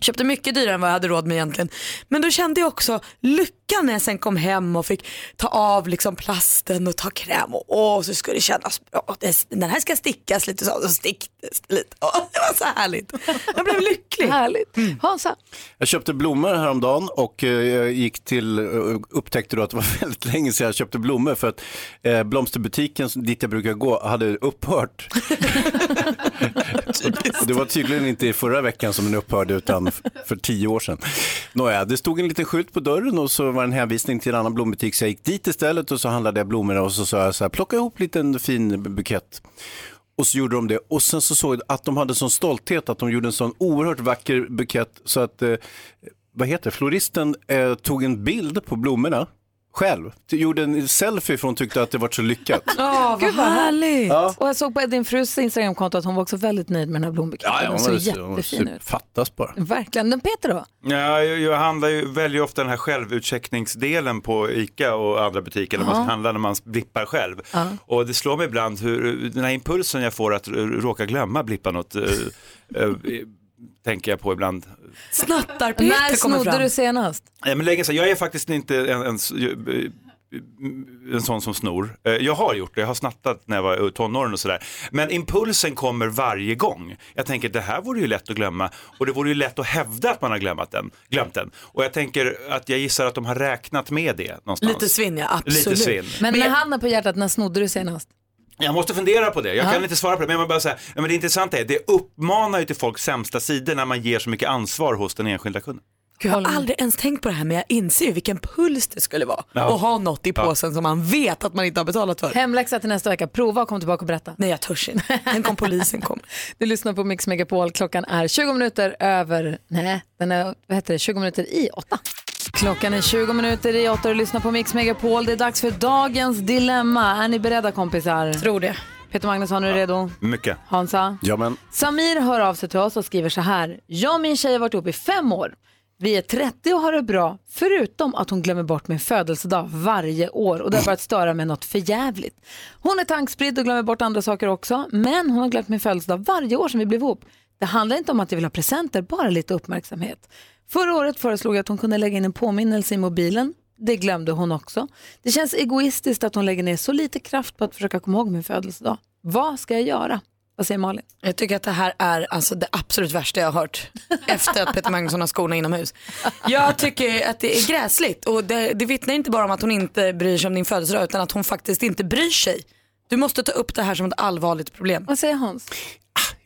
Köpte mycket dyrare än vad jag hade råd med egentligen. Men då kände jag också lyckan när jag sen kom hem och fick ta av liksom plasten och ta kräm och åh, så skulle det kännas bra. Den här ska stickas lite så, så sticktes det lite. Åh, det var så härligt. Jag blev lycklig. Härligt. Hansa? Jag köpte blommor häromdagen och eh, jag gick till, eh, upptäckte då att det var väldigt länge sedan jag köpte blommor för att eh, blomsterbutiken som- dit jag brukar gå hade upphört. Det var tydligen inte i förra veckan som den upphörde utan för tio år sedan. Nåja, det stod en liten skylt på dörren och så var bara en hänvisning till en annan blombutik så jag gick dit istället och så handlade jag blommorna och så sa jag så här, plocka ihop en liten fin bukett. Och så gjorde de det. Och sen så såg jag att de hade sån stolthet att de gjorde en sån oerhört vacker bukett så att, eh, vad heter floristen eh, tog en bild på blommorna själv. Gjorde en selfie för hon tyckte att det var så lyckat. Oh, Gud vad härligt. Ja. Och jag såg på din frus Instagramkonto att hon var också väldigt nöjd med den här blombuketten. den hon såg var så- hon var jättefin ut. Fattas bara. Verkligen. Men Peter då? Ja, jag, jag handlar ju, väljer ofta den här självutcheckningsdelen på ICA och andra butiker där man Ja. ska handla när man blippar själv. Ja. Och det slår mig ibland hur den här impulsen jag får att råka glömma blippa något, eh, eh, tänker jag på ibland. Snattar-Peter När kommer snodde du senast? Ja, men länge sedan, jag är faktiskt inte en, en, en sån som snor. Eh, Jag har gjort det, jag har snattat när jag var tonåren och sådär. Men impulsen kommer varje gång. Jag tänker det här vore ju lätt att glömma och det vore ju lätt att hävda att man har glömt den. Glömt den. Och jag tänker att jag gissar att de har räknat med det någonstans. Lite svinn ja, absolut. Lite svinn. Men med handen på hjärtat, när snodde du senast? Jag måste fundera på det, jag Ja. kan inte svara på det. Men vill bara säga, men det intressanta är, det uppmanar ju till folks sämsta sidor när man ger så mycket ansvar hos den enskilda kunden. Jag har aldrig ens tänkt på det här men jag inser ju vilken puls det skulle vara Ja. att ha något i Ja. påsen som man vet att man inte har betalat för. Hemläxa till nästa vecka. Prova och kom tillbaka och berätta. Nej jag törs inte. Tänk om polisen kom. Du lyssnar på Mix Megapol. Klockan är 20 minuter över, nej, den är, vad heter det, 20 minuter i åtta. Klockan är 20 minuter i åtta och du lyssnar på Mix Megapol. Det är dags för dagens dilemma. Är ni beredda kompisar? Tror det. Peter Magnusson, är du redo? Mycket. Hansa? Ja, men. Samir hör av sig till oss och skriver så här. Jag och min tjej har varit ihop i fem år. Vi är 30 och har det bra, förutom att hon glömmer bort min födelsedag varje år och det har börjat störa mig något förjävligt. Hon är tankspridd och glömmer bort andra saker också, men hon har glömt min födelsedag varje år sedan vi blev ihop. Det Det handlar inte om att jag vill ha presenter, bara lite uppmärksamhet. Förra året föreslog jag att hon kunde lägga in en påminnelse i mobilen. Det glömde hon också. Det känns egoistiskt att hon lägger ner så lite kraft på att försöka komma ihåg min födelsedag. Vad ska jag göra? Vad säger Malin? Jag tycker att det här är alltså det absolut värsta jag har hört efter att Peter Magnusson har skorna inomhus. Jag tycker att det är gräsligt och det, det vittnar inte bara om att hon inte bryr sig om din födelsedag utan att hon faktiskt inte bryr sig. Du måste ta upp det här som ett allvarligt problem. Vad säger Hans?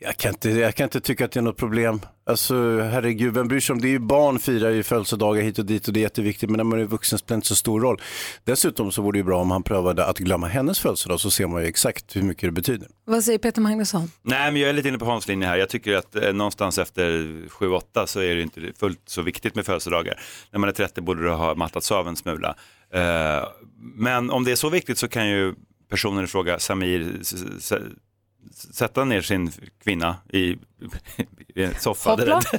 Jag kan, inte, jag kan inte tycka att det är något problem. Alltså herregud, vem bryr sig om det? är ju barn firar ju födelsedagar hit och dit och det är jätteviktigt. Men när man är vuxen spelar det inte så stor roll. Dessutom så vore det ju bra om han prövade att glömma hennes födelsedag så ser man ju exakt hur mycket det betyder. Vad säger Peter Magnusson? Nej, men jag är lite inne på Hans linje här. Jag tycker att eh, någonstans efter 7-8 så är det inte fullt så viktigt med födelsedagar. När man är 30 borde det ha mattats av en smula. Eh, men om det är så viktigt så kan ju personen i fråga, Samir, sätta ner sin kvinna i, en soffa. Hoppla.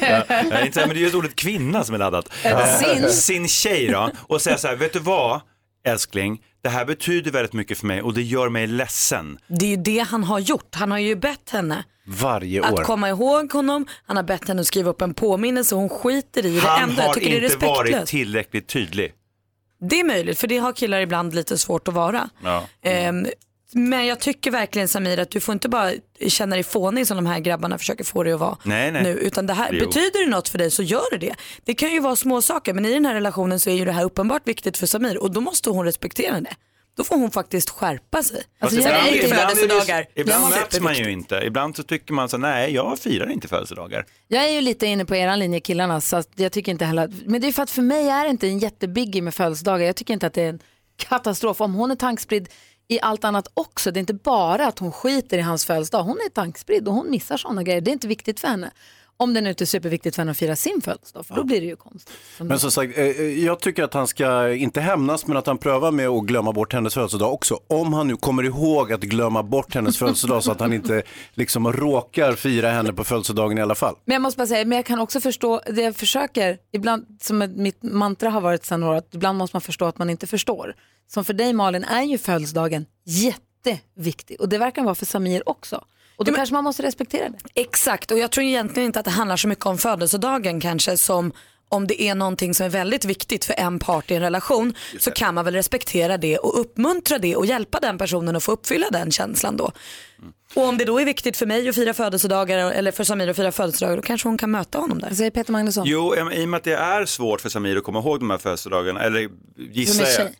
Ja, inte, men det är ju ett ordet kvinna som är laddat. Eh, sin. sin tjej då, och säga så här, vet du vad älskling, det här betyder väldigt mycket för mig och det gör mig ledsen. Det är ju det han har gjort. Han har ju bett henne Varje att år. komma ihåg honom. Han har bett henne att skriva upp en påminnelse och hon skiter i det Han ändå. Har tycker det är inte varit tillräckligt tydlig. Det är möjligt för det har killar ibland lite svårt att vara. Ja. Ehm, men jag tycker verkligen Samir att du får inte bara känna dig fånig som de här grabbarna försöker få dig att vara Nej, nej. nu. Utan det här, Jo. betyder det något för dig så gör det det. Det kan ju vara små saker men i den här relationen så är ju det här uppenbart viktigt för Samir och då måste hon respektera det. Då får hon faktiskt skärpa sig. Alltså, Sen ibland ju ibland, födelsedagar. det, ibland möts man ju inte. Ibland så tycker man så nej jag firar inte födelsedagar. Jag är ju lite inne på eran linje killarna, så jag tycker inte heller men det är för att för mig är det inte en jättebiggie med födelsedagar. Jag tycker inte att det är en katastrof. Om hon är tankspridd i allt annat också, det är inte bara att hon skiter i hans födelsedag. Hon är tankspridd och hon missar sådana grejer. Det är inte viktigt för henne. Om det nu inte är superviktigt för henne att fira sin födelsedag, för då blir det ju konstigt. Men som sagt, eh, eh, jag tycker att han ska inte hämnas men att han prövar med att glömma bort hennes födelsedag också. Om han nu kommer ihåg att glömma bort hennes födelsedag så att han inte liksom råkar fira henne på födelsedagen i alla fall. Men jag måste bara säga, men jag kan också förstå, det jag försöker, ibland, som mitt mantra har varit sedan några att ibland måste man förstå att man inte förstår. Som för dig Malin är ju födelsedagen jätteviktig och det verkar vara för Samir också. Och då kanske man måste respektera det. Exakt och jag tror egentligen inte att det handlar så mycket om födelsedagen kanske som om det är någonting som är väldigt viktigt för en part i en relation så kan man väl respektera det och uppmuntra det och hjälpa den personen att få uppfylla den känslan då. Och om det då är viktigt för mig att fira födelsedagar eller för Samir att fira födelsedagar då kanske hon kan möta honom där. Säger Peter Magnusson. Jo, i och med att det är svårt för Samir att komma ihåg de här födelsedagarna, eller gissar jag.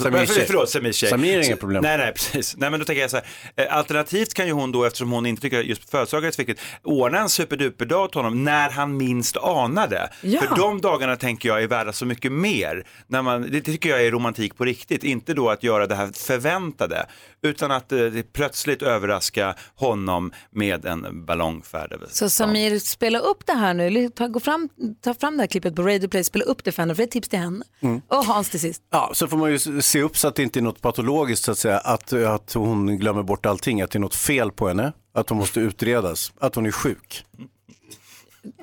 Samir tjej. Förlåt, Samir tjej. Samir är inga problem. Nej, nej, precis. Nej, men då tänker jag så här, eh, alternativt kan ju hon då, eftersom hon inte tycker att just födelsedagar är så viktigt, ordna en superduperdag till honom när han minst anar det. Ja. För de dagarna tänker jag är värda så mycket mer. När man, det tycker jag är romantik på riktigt, inte då att göra det här förväntade, utan att eh, plötsligt överraska honom med en ballongfärd Så Samir, spela upp det här nu, ta, gå fram, ta fram det här klippet på Radio Play, spela upp det för henne, för det är ett tips till henne. Och Hans till sist. Ja, så får man ju se upp så att det inte är något patologiskt så att säga, att, att hon glömmer bort allting, att det är något fel på henne, att hon måste utredas, att hon är sjuk.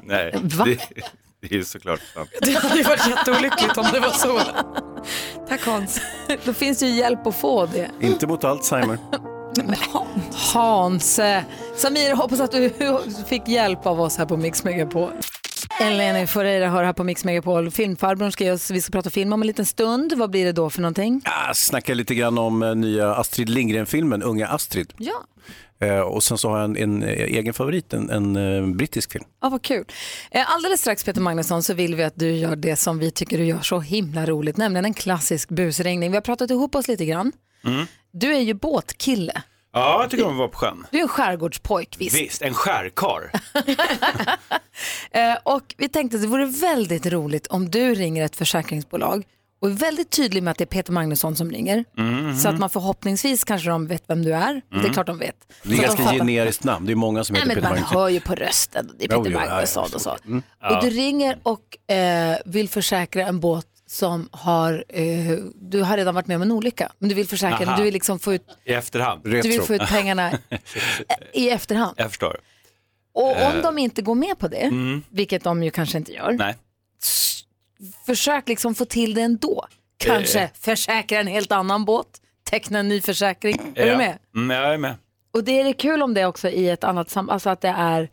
Nej, Va? det, det är såklart sant. Det hade varit jätteolyckligt om det var så. Tack Hans. Då finns det ju hjälp att få det. Inte mot Alzheimer. Hans. eh, Samir, hoppas att du fick hjälp av oss här på Mix Megapol. Eleni Foureira hör här på Mix Megapol. Filmfarbrorn ska oss, vi ska prata film om en liten stund. Vad blir det då för någonting? Jag snackar lite grann om eh, nya Astrid Lindgren-filmen, Unga Astrid. Ja, Eh, och sen så har jag en, en eh, egen favorit, en, en brittisk film. ja vad kul. Alldeles strax Peter Magnusson så vill vi att du gör det som vi tycker du gör så himla roligt, nämligen en klassisk busringning. Vi har pratat ihop oss lite grann. Mm. Du är ju båtkille. Ja, jag tycker om att vara på sjön. Du är en skärgårdspojk visst. Visst, en skärkar. Eh, och vi tänkte att det vore väldigt roligt om du ringer ett försäkringsbolag och är väldigt tydlig med att det är Peter Magnusson som ringer. Mhm. Så att man förhoppningsvis kanske de vet vem du är. Det är klart de vet. Det är Så de ganska fattar. generiskt namn, det är många som Nej, heter men Peter man Magnusson. hör ju på rösten, det är Peter ja, Magnusson och så. Mm. Och du ringer och eh, vill försäkra en båt som har, eh, du har redan varit med om en olycka, men du vill försäkra Aha. du vill liksom få ut, I efterhand. du vill få ut pengarna i efterhand. Jag förstår. Och om Eh. de inte går med på det, Mm. vilket de ju kanske inte gör, Nej. försök liksom få till det ändå. Kanske Eh. försäkra en helt annan båt, teckna en ny försäkring. Är Ja. du med? Mm, jag är med. Och det är det kul om det också i ett annat sam... Alltså att det är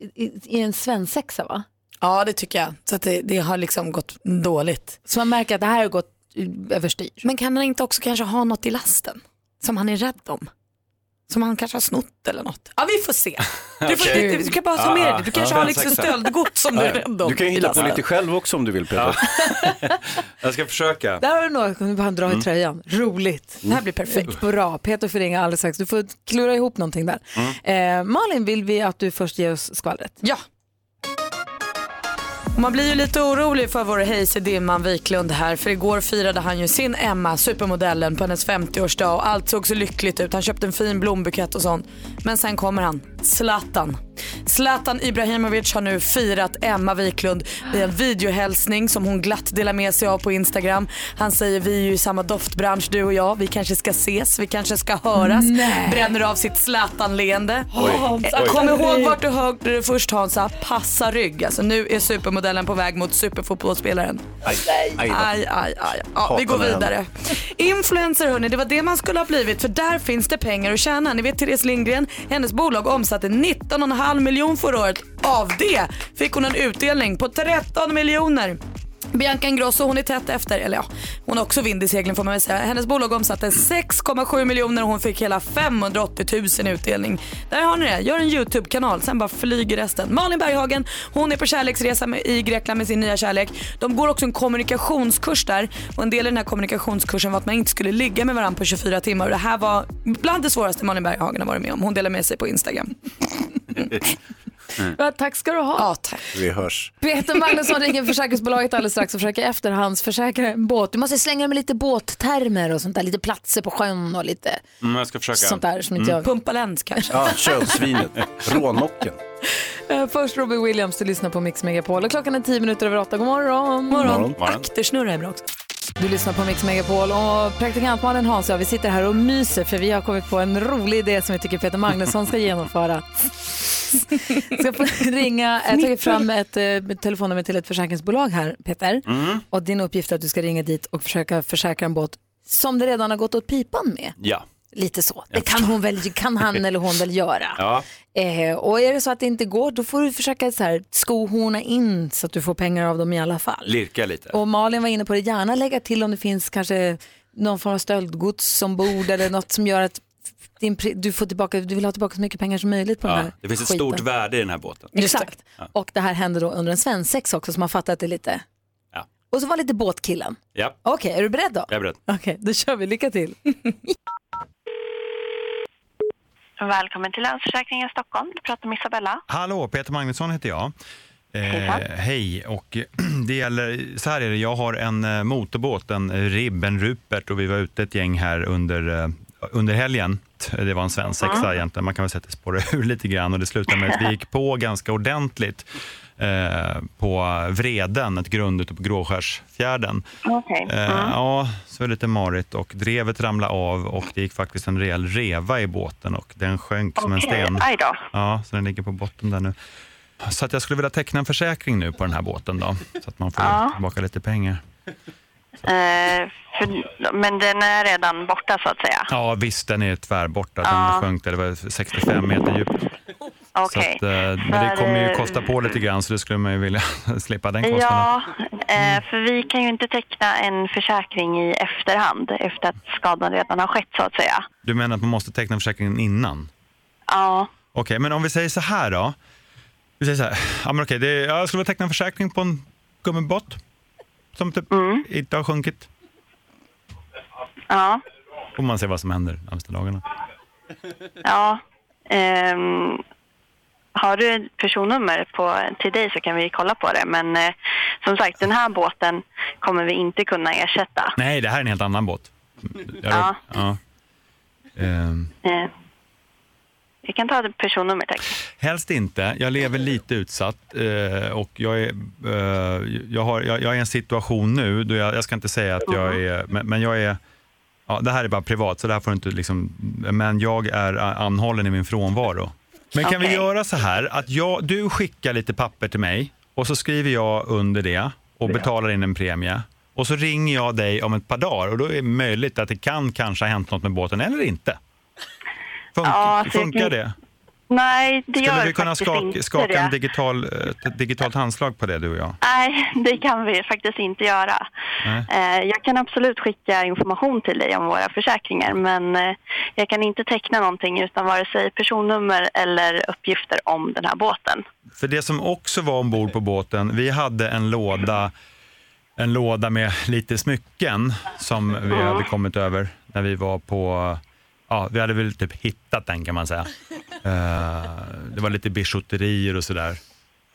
i, i, i en svensexa va? Ja det tycker jag. Så att det, det har liksom gått dåligt. Så man märker att det här har gått överstyr. Men kan han inte också kanske ha något i lasten? Som han är rädd om? Som han kanske har snott eller något? Ja vi får se. Du, får, Okej. du, du kan bara ta med dig. Du kanske har liksom stöldgods som du är rädd om. Du kan ju hitta på lite själv också om du vill Peter. Jag ska försöka. Där har du något, nu bara han dra i tröjan. Roligt. Det här blir perfekt. Bra, Peter får ringa alldeles strax. Du får klura ihop någonting där. Eh, Malin, vill vi att du först ger oss skvallret? Ja. Och Man blir ju lite orolig för vår Hayes Dimman Wiklund här för igår firade han ju sin Emma, supermodellen, på hennes 50-årsdag och allt såg så lyckligt ut. Han köpte en fin blombukett och sånt. Men sen kommer han, Zlatan. Zlatan Ibrahimovic har nu firat Emma Wiklund i en videohälsning som hon glatt delar med sig av på Instagram. Han säger vi är ju i samma doftbransch du och jag, vi kanske ska ses, vi kanske ska höras. Nej. Bränner av sitt Zlatan-leende. Kom ihåg vart du hörde det först Hansa, passa rygg. Alltså, nu är supermodellen på väg mot superfotbollsspelaren. Aj, aj. Aj, aj, aj. Ja, vi går vidare. Influencer hörni, det var det man skulle ha blivit för där finns det pengar att tjäna. Ni vet Therese Lindgren, hennes bolag omsatte 19,5 miljoner förra året. Av det fick hon en utdelning på 13 miljoner. Bianca Ingrosso hon är tätt efter, eller ja, hon har också vind i seglen får man väl säga. Hennes bolag omsatte 6,7 miljoner och hon fick hela 580 000 i utdelning. Där har ni det, gör en YouTube-kanal, sen bara flyger resten. Malin Berghagen, hon är på kärleksresa med, i Grekland med sin nya kärlek. De går också en kommunikationskurs där och en del i den här kommunikationskursen var att man inte skulle ligga med varandra på 24 timmar och det här var bland det svåraste Malin Berghagen har varit med om. Hon delar med sig på Instagram. Ja, tack ska du ha. Ja, tack. Vi hörs. Peter Magnusson ringer försäkringsbolaget alldeles strax och försöker efterhandsförsäkra en båt. Du måste slänga med lite båttermer och sånt där, lite platser på sjön och lite Mm, jag ska försöka. sånt där som inte jag... Pumpa läns kanske. Ja, kölsvinet. Rånocken. Eh, Först Robbie Williams, du lyssnar på Mix Megapol och klockan är tio minuter över åtta. God morgon. Morgon. Aktersnurra är bra också. Du lyssnar på Mix Megapol och praktikantmannen Hans och jag, vi sitter här och myser för vi har kommit på en rolig idé som vi tycker Peter Magnusson ska genomföra. Ska få ringa, jag har tagit fram ett eh, telefonnummer till ett försäkringsbolag här, Peter. Mm. Och din uppgift är att du ska ringa dit och försöka försäkra en båt som det redan har gått åt pipan med. Ja. Lite så. Det kan, hon väl, kan han eller hon väl göra. Ja. Eh, och är det så att det inte går, då får du försöka så här, skohorna in så att du får pengar av dem i alla fall. Lirka lite. Och Malin var inne på det, gärna lägga till om det finns kanske någon form av stöldgods ombord eller något som gör att din, du, får tillbaka, du vill ha tillbaka så mycket pengar som möjligt på den Ja, här det finns ett skiten. stort värde i den här båten. Exakt. Och det här händer då under en svensexa också så man fattar att det lite... Ja. Och så var lite båtkillen. Ja, Okej, är du beredd då? jag är beredd. Okej, då kör vi. Lycka till. Välkommen till Länsförsäkringen Stockholm. Du pratar med Isabella. Hallå, Peter Magnusson heter jag. Eh, hej, och det gäller, så här är det, jag har en eh, motorbåt, en ribb, en Rupert och vi var ute ett gäng här under, eh, under helgen. Det var en svensexa Mm. egentligen, man kan väl säga att det spårade ur lite grann och det slutade med att vi gick på ganska ordentligt eh, på Vreden, ett grund ute på Gråskärsfjärden. Okej. Eh, Mm. Ja, så är det lite marigt och drevet ramlade av och det gick faktiskt en rejäl reva i båten och den sjönk som en sten. aj då. Ja, så den ligger på botten där nu. Så att jag skulle vilja teckna en försäkring nu på den här båten då, så att man får Ja. tillbaka lite pengar. Eh, för, men den är redan borta så att säga. Ja, visst, den är tvärborta. Ja. Den sjönk där, det var 65 meter djupt. Så Okej. att, eh, men det kommer ju eh, kosta på lite grann, så det skulle man ju vilja slippa den kostnaden. Ja, eh, för vi kan ju inte teckna en försäkring i efterhand efter att skadan redan har skett så att säga. Du menar att man måste teckna försäkringen innan? Ja, Okej, men om vi säger så här då. Vi säger så här, ja, men okej, det, jag skulle vilja teckna en försäkring på en gummibåt som typ Mm. inte har sjunkit. ja, Får man se vad som händer de närmaste dagarna. ja. Ehm, har du personnummer på, till dig så kan vi kolla på det. Men eh, som sagt, den här båten kommer vi inte kunna ersätta. Nej, det här är en helt annan båt. Jag Ja. ja. Ehm, Eh, vi kan ta ett personnummer tack. helst inte. Jag lever lite utsatt eh, och jag är, eh, jag, har, jag, jag är i en situation nu, då jag, jag ska inte säga att jag är, men, men jag är, ja, det här är bara privat så det här får du inte liksom, men jag är anhållen i min frånvaro. Men kan vi Okej. göra så här att jag, du skickar lite papper till mig och så skriver jag under det och betalar in en premie. Och så ringer jag dig om ett par dagar och då är det möjligt att det kan kanske ha hänt något med båten eller inte. Fun- Ja, funkar det? Nej, det Skulle gör vi kunna skaka, skaka en digital, eh, ett digitalt handslag på det du och jag? Nej, det kan vi faktiskt inte göra. Nej. Eh, Jag kan absolut skicka information till dig om våra försäkringar men eh, jag kan inte teckna någonting utan vare sig personnummer eller uppgifter om den här båten. För det som också var ombord på båten, vi hade en låda, en låda med lite smycken som vi Mm. hade kommit över när vi var på, ja vi hade väl typ hittat den kan man säga. Eh, det var lite bijouterier och sådär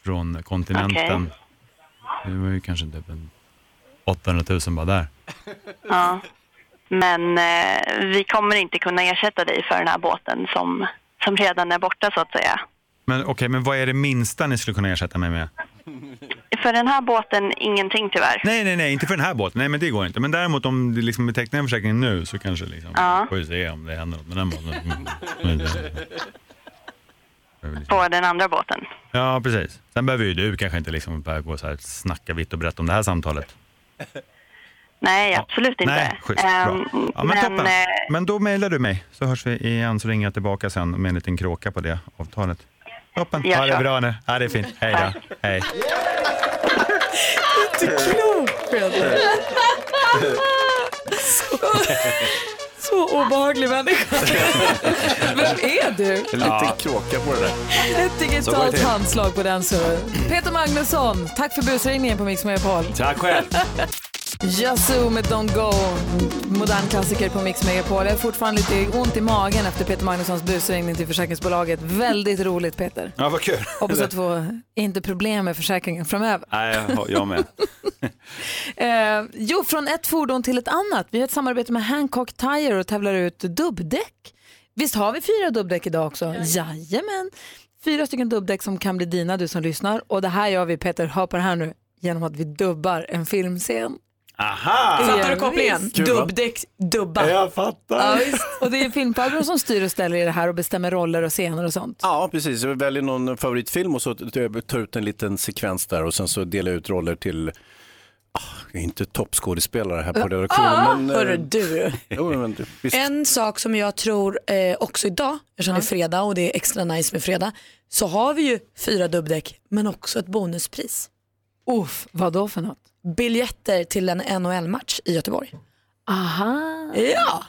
från kontinenten. Det var ju kanske typ en 800 000 bara där. Ja. Men eh, vi kommer inte kunna ersätta dig för den här båten som, som redan är borta så att säga. Men okej, men vad är det minsta ni skulle kunna ersätta mig med? För den här båten ingenting tyvärr. Nej, nej, nej, inte för den här båten. Nej, men det går inte. Men däremot om det liksom är tecknar en försäkring nu så kanske liksom, Ja. får vi se om det händer något med den båten. Mm. På den andra båten. Ja, precis. Sen behöver ju du kanske inte liksom börja gå så här snacka vitt och brett om det här samtalet. Nej, absolut inte. Nej, schysst. Ehm, Bra. Ja, men, toppen. eh, Men då mejlar du mig så hörs vi igen så ringer jag tillbaka sen med en liten kråka på det avtalet. Toppen. Ja, Ha det bra nu. Ja, det är fint. Hej då. Hej. Inte klokt Fredrik. Så, så obehaglig människa. Vem är du? En liten kråka på det där. Ett det digitalt handslag på den så. Peter Magnusson, tack för busringningen på Mix Megapol. Tack själv. Yazoo med Don't Go, modern klassiker på Mix Megapol. Jag har fortfarande lite ont i magen efter Peter Magnussons busringning till försäkringsbolaget. Väldigt roligt Peter. Ja, vad kul. Hoppas att få inte problem med försäkringen framöver. Nej, jag- med. Eh, jo, från ett fordon till ett annat. Vi har ett samarbete med Hancock Tire och tävlar ut dubbdäck. Visst har vi fyra dubbdäck idag också? Jajamän. Fyra stycken dubbdäck som kan bli dina, du som lyssnar. Och det här gör vi, Peter, hör på det här nu, genom att vi dubbar en filmscen. Aha! Fattar du kopplingen? Dubbdäck, dubba. Jag fattar. Ja, visst. Och det är filmfarbrorn som styr och ställer i det här och bestämmer roller och scener och sånt. Ja, precis. Jag väljer någon favoritfilm och så tar ut en liten sekvens där och sen så delar jag ut roller till, ah, jag är inte toppskådespelare här på redaktionen. Ah, men, eh, hörru du. Jo, men, visst. En sak som jag tror eh, också idag, eftersom det är fredag och det är extra nice med fredag, så har vi ju fyra dubbdäck men också ett bonuspris. Uff, vad då för något? Biljetter till en NHL-match i Göteborg. Aha. Ja,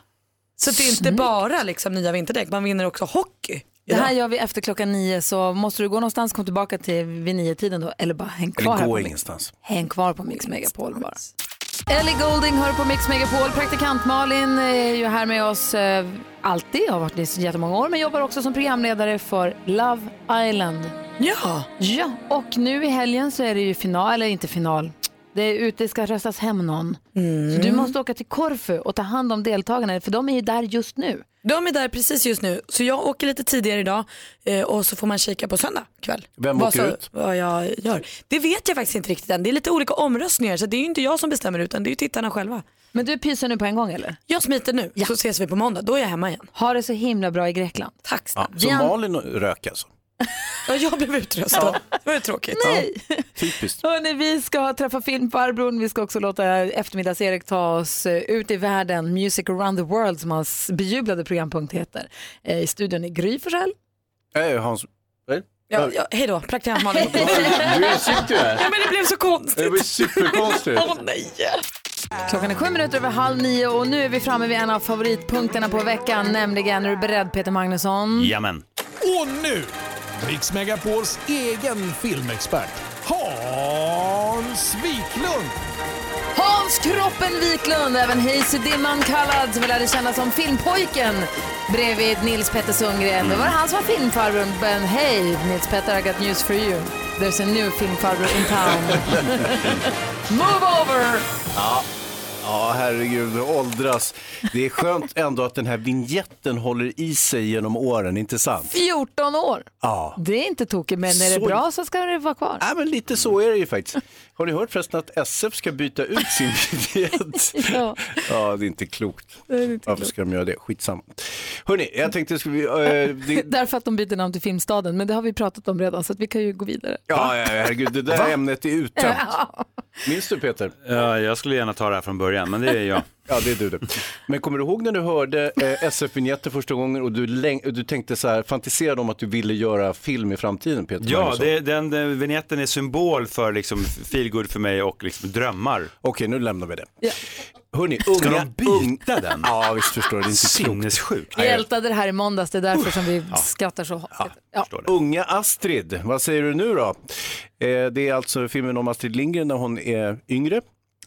så det är inte bara liksom nya vinterdäck, man vinner också hockey. Det här gör vi efter klockan nio så måste du gå någonstans, kom tillbaka till vid nio tiden då eller bara häng kvar Eller här gå på Mix. ingenstans. Häng kvar på Mix Megapol bara. Ellie Golding hör på Mix Megapol. Praktikant Malin är ju här med oss eh, alltid, har varit det i så jättemånga år, men jobbar också som programledare för Love Island. Ja. Ja, och nu i helgen så är det ju final, eller inte final. Det är ute, det ska röstas hem någon. Så du måste åka till Korfu och ta hand om deltagarna, för de är ju där just nu. De är där precis just nu, så jag åker lite tidigare idag eh, och så får man kika på söndag kväll. Vem vad åker så, ut? Vad jag gör. Det vet jag faktiskt inte riktigt än. Det är lite olika omröstningar så det är ju inte jag som bestämmer utan det är ju tittarna själva. Men du pyser nu på en gång eller? Jag smiter nu så ses vi på måndag, då är jag hemma igen. Ha det så himla bra i Grekland. Tack Ja, snälla. så Vi an- Malin rök alltså? Ja, jag blev utröstad. Det var ju tråkigt. Nej. Typiskt. Hörrni, vi ska träffa filmfarbrorn. Vi ska också låta eftermiddags-Erik ta oss eh, ut i världen. Music around the world som hans bejublade programpunkt heter. Eh, I studion är Gry Forssell. Äh, Hans... Nej. Ja, ja, hej då, praktikant Malin. Du sitter ju här. Ja, men det blev så konstigt. Det var superkonstigt. Åh nej. Klockan är sju minuter över halv nio och nu är vi framme vid en av favoritpunkterna på veckan, nämligen, är du beredd Peter Magnusson? Jamen. Och nu, Mix Megapols egen filmexpert, Hans Wiklund. Hans Kroppen Wiklund, även Hayes Dimman kallad, som vi lärde känna som Filmpojken bredvid Nils Petter Sundgren. Det var han som var filmfarbrorn, men hej Nils Petter, I got news for you. There's a new filmfarbror in town. Move over! Ja. Ja, herregud, åldras. Det är skönt ändå att den här vignetten håller i sig genom åren, inte sant? 14 år. Ja. Det är inte tokigt, men är det Så- bra så ska det vara kvar. Ja, men lite så är det ju faktiskt. Har ni hört förresten att SF ska byta ut sin vignett? Ja. ja, det är inte klokt. Är inte Varför klokt. ska de göra det? Skitsamma. Hörni, jag tänkte, ska vi... eh, det, Därför att de byter namn till Filmstaden, men det har vi pratat om redan så att vi kan ju gå vidare. ja, ja, herregud, det där ämnet är uttömt. Ja. Minns du Peter? Ja, jag skulle gärna ta det här från början, men det är jag. Ja, det är du det. Men kommer du ihåg när du hörde eh, SF-vinjetter första gången och du, du tänkte så här, fantiserade om att du ville göra film i framtiden Peter Ja, det, den, den vignetten är symbol för liksom feelgood för mig och liksom drömmar. Okej, nu lämnar vi det. Hörni, Ska unga, de byta den? Ja, visst förstår du, det är inte. Sinnessjukt. Vi ältade det här i måndags, det är därför som vi skrattar så hårt. Ja. Unga Astrid, vad säger du nu då? Eh, det är alltså filmen om Astrid Lindgren när hon är yngre.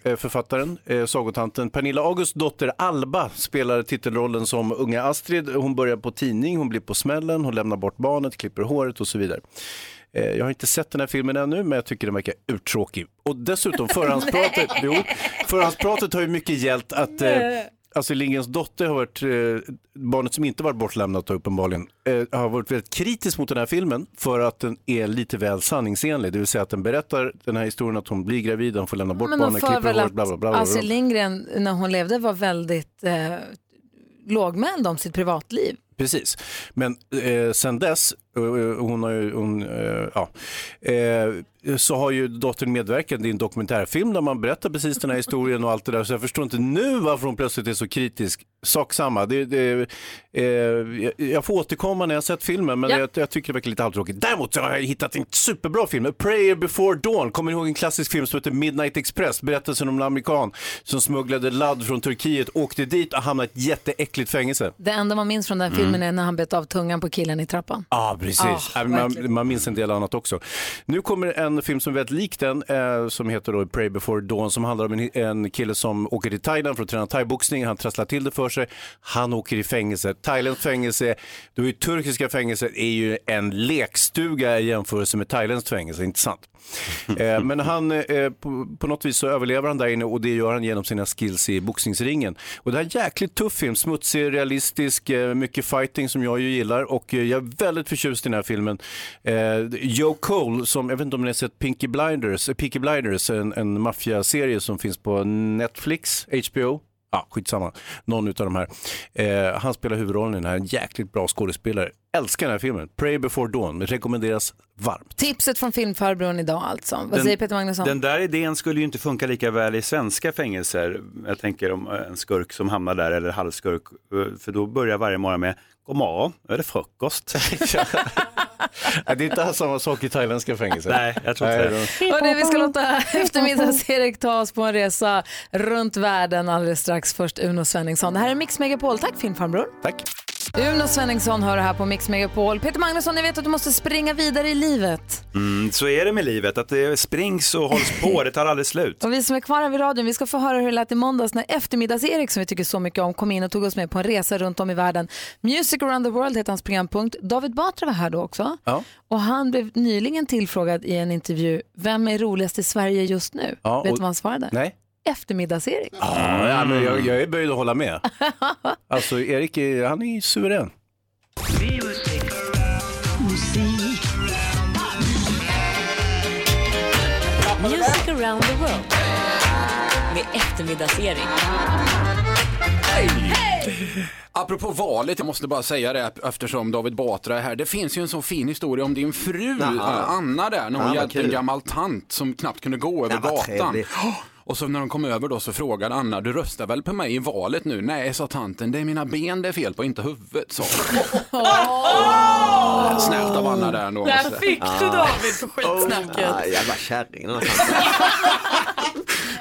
Eh, Författaren, eh, sagotanten Pernilla Augusts dotter Alba spelar titelrollen som unga Astrid. Hon börjar på tidning, hon blir på smällen, hon lämnar bort barnet, klipper håret och så vidare. Eh, Jag har inte sett den här filmen ännu, men jag tycker den verkar uttråkig. Och dessutom, förhandspratet, jo, förhandspratet har ju mycket gällt att eh, Astrid Lindgrens dotter har varit, eh, barnet som inte varit bortlämnat uppenbarligen, eh, har varit väldigt kritisk mot den här filmen för att den är lite väl sanningsenlig. Det vill säga att den berättar den här historien att hon blir gravid, hon får lämna bort Men barnet, klipper håret, bla bla bla. Astrid Lindgren när hon levde var väldigt eh, lågmäld om sitt privatliv. Precis, men eh, sen dess, hon har ju, hon, eh, ja, eh, så har ju dottern medverkat i en dokumentärfilm där man berättar precis den här historien och allt det där. Så jag förstår inte nu varför hon plötsligt är så kritisk. Sak samma, det, det, eh, jag- får återkomma när jag sett filmen men Ja. jag, jag tycker det verkar lite halvtråkigt. Däremot så har jag hittat en superbra film, A Prayer Before Dawn. Kommer ni ihåg en klassisk film som heter Midnight Express? Berättelsen om en amerikan som smugglade ladd från Turkiet, åkte dit och hamnade i ett jätteäckligt fängelse. Det enda man minns från den här Mm. filmen är när han bet av tungan på killen i trappan. Ja, precis. Verkligen. man, man minns en del annat också. Nu kommer en film som är väldigt lik den, eh, som heter då Pray before dawn, som handlar om en, en kille som åker till Thailand för att träna thaiboxning. Han trasslar till det för sig. Han åker i fängelse. Thailands fängelse, då är turkiska fängelser är ju en lekstuga i jämförelse med Thailands fängelse, inte sant? Eh, men han, eh, på, på något vis så överlever han där inne och det gör han genom sina skills i boxningsringen. Och det här är en jäkligt tuff film, smutsig, realistisk, eh, mycket fighting som jag ju gillar och eh, jag är väldigt förtjust i den här filmen. Eh, Joe Cole, som, jag vet inte om ni har sett Pinky Blinders, eh, Peaky Blinders, en, en maffiaserie som finns på Netflix, HBO. Ja, skitsamma. Någon av de här. Eh, han spelar huvudrollen i den här, en jäkligt bra skådespelare. Älskar den här filmen. Pray before dawn, rekommenderas varmt. Tipset från filmfarbrorn idag alltså. Vad säger Peter Magnusson? Den där idén skulle ju inte funka lika väl i svenska fängelser. Jag tänker om en skurk som hamnar där eller halvskurk. För då börjar varje morgon med God morgon, nu är det frukost. Det är inte alls samma sak i thailändska fängelser. Nej, jag tror inte det. Hörrni, vi ska låta eftermiddags-Erik ta oss på en resa runt världen alldeles strax. Först Uno Svenningsson. Det här är Mix Megapol. Tack filmfarbror. Tack. Uno Svenningsson hör det här på Mix Megapol. Peter Magnusson, jag vet att du måste springa vidare i livet. Mm, så är det med livet, att det springs och hålls på, det tar aldrig slut. Och vi som är kvar här vid radion, vi ska få höra hur det lät i måndags när eftermiddags-Erik, som vi tycker så mycket om, kom in och tog oss med på en resa runt om i världen. Music around the world heter hans programpunkt. David Batra var här då också. Ja. Och han blev nyligen tillfrågad i en intervju, vem är roligast i Sverige just nu? Ja, vet du och- vad han svarade? Nej. Eftermiddags-Erik. Ja, ja, men jag, jag är böjd att hålla med. Alltså Erik, är- han är suverän. Music around the world. Med eftermiddagsserie. Apropå valet, jag måste bara säga det eftersom David Batra är här. Det finns ju en så fin historia om din fru Anna där, när hon Ja, hjälpte en gammal tant som knappt kunde gå över gatan. Och så när de kom över då så frågade Anna, du röstar väl på mig i valet nu? Nej, sa tanten, det är mina ben det är fel på, inte huvudet, sa hon. Snällt av Anna där då. Där fick du David för skitsnacket. Ah, jävla kärring.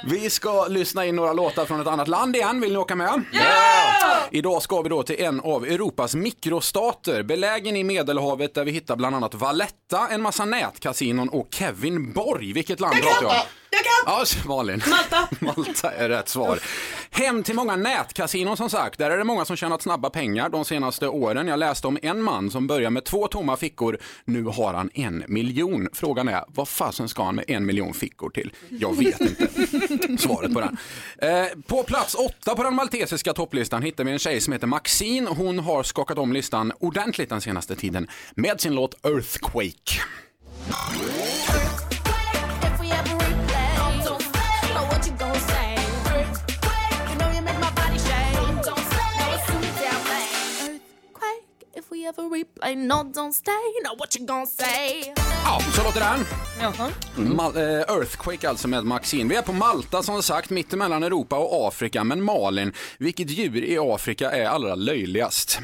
Vi ska lyssna in några låtar från ett annat land igen. Vill ni åka med? Idag ska vi då till en av Europas mikrostater, belägen i Medelhavet där vi hittar bland annat Valletta, en massa nätkasinon och Kevin Borg. Vilket land pratar jag om? Jag kan! Ja, Malin. Malta. Malta är rätt svar. Hem till många nätkasinon som sagt. Där är det många som tjänat snabba pengar de senaste åren. Jag läste om en man som börjar med två tomma fickor. Nu har han en miljon. Frågan är, vad fasen ska han med en miljon fickor till? Jag vet inte svaret på den. Eh, på plats åtta på den maltesiska topplistan hittar vi en tjej som heter Maxine. Hon har skakat om listan ordentligt den senaste tiden med sin låt Earthquake. We ever replay, Like no don't stay, no what you gonna say? Ja, så låter den. Mal- eh, Earthquake alltså med Maxine. Vi är på Malta som sagt, mittemellan Europa och Afrika. Men Malin, vilket djur i Afrika är allra löjligast?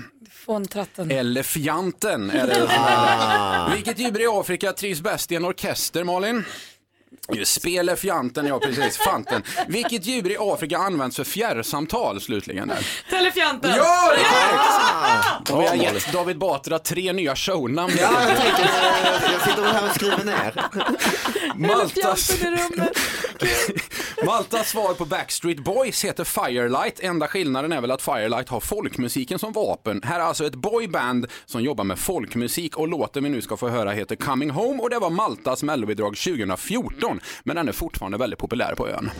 Fåntratten. Elefanten är det. Vilket djur i Afrika trivs bäst i en orkester, Malin? Just Spelefianten, ja precis. Fanten. Vilket djur i Afrika används för fjärrsamtal slutligen? Där? Telefianten! Ja, det är korrekt! Och vi har gett David Batra tre nya shownamn. Ja, jag tänker, eh, jag sitter här och skriver ner. Maltas, Maltas svar på Backstreet Boys heter Firelight. Enda skillnaden är väl att Firelight har folkmusiken som vapen. Här är alltså ett boyband som jobbar med folkmusik och låten vi nu ska få höra heter Coming Home och det var Maltas mellobidrag 2014. Men den är fortfarande väldigt populär på ön.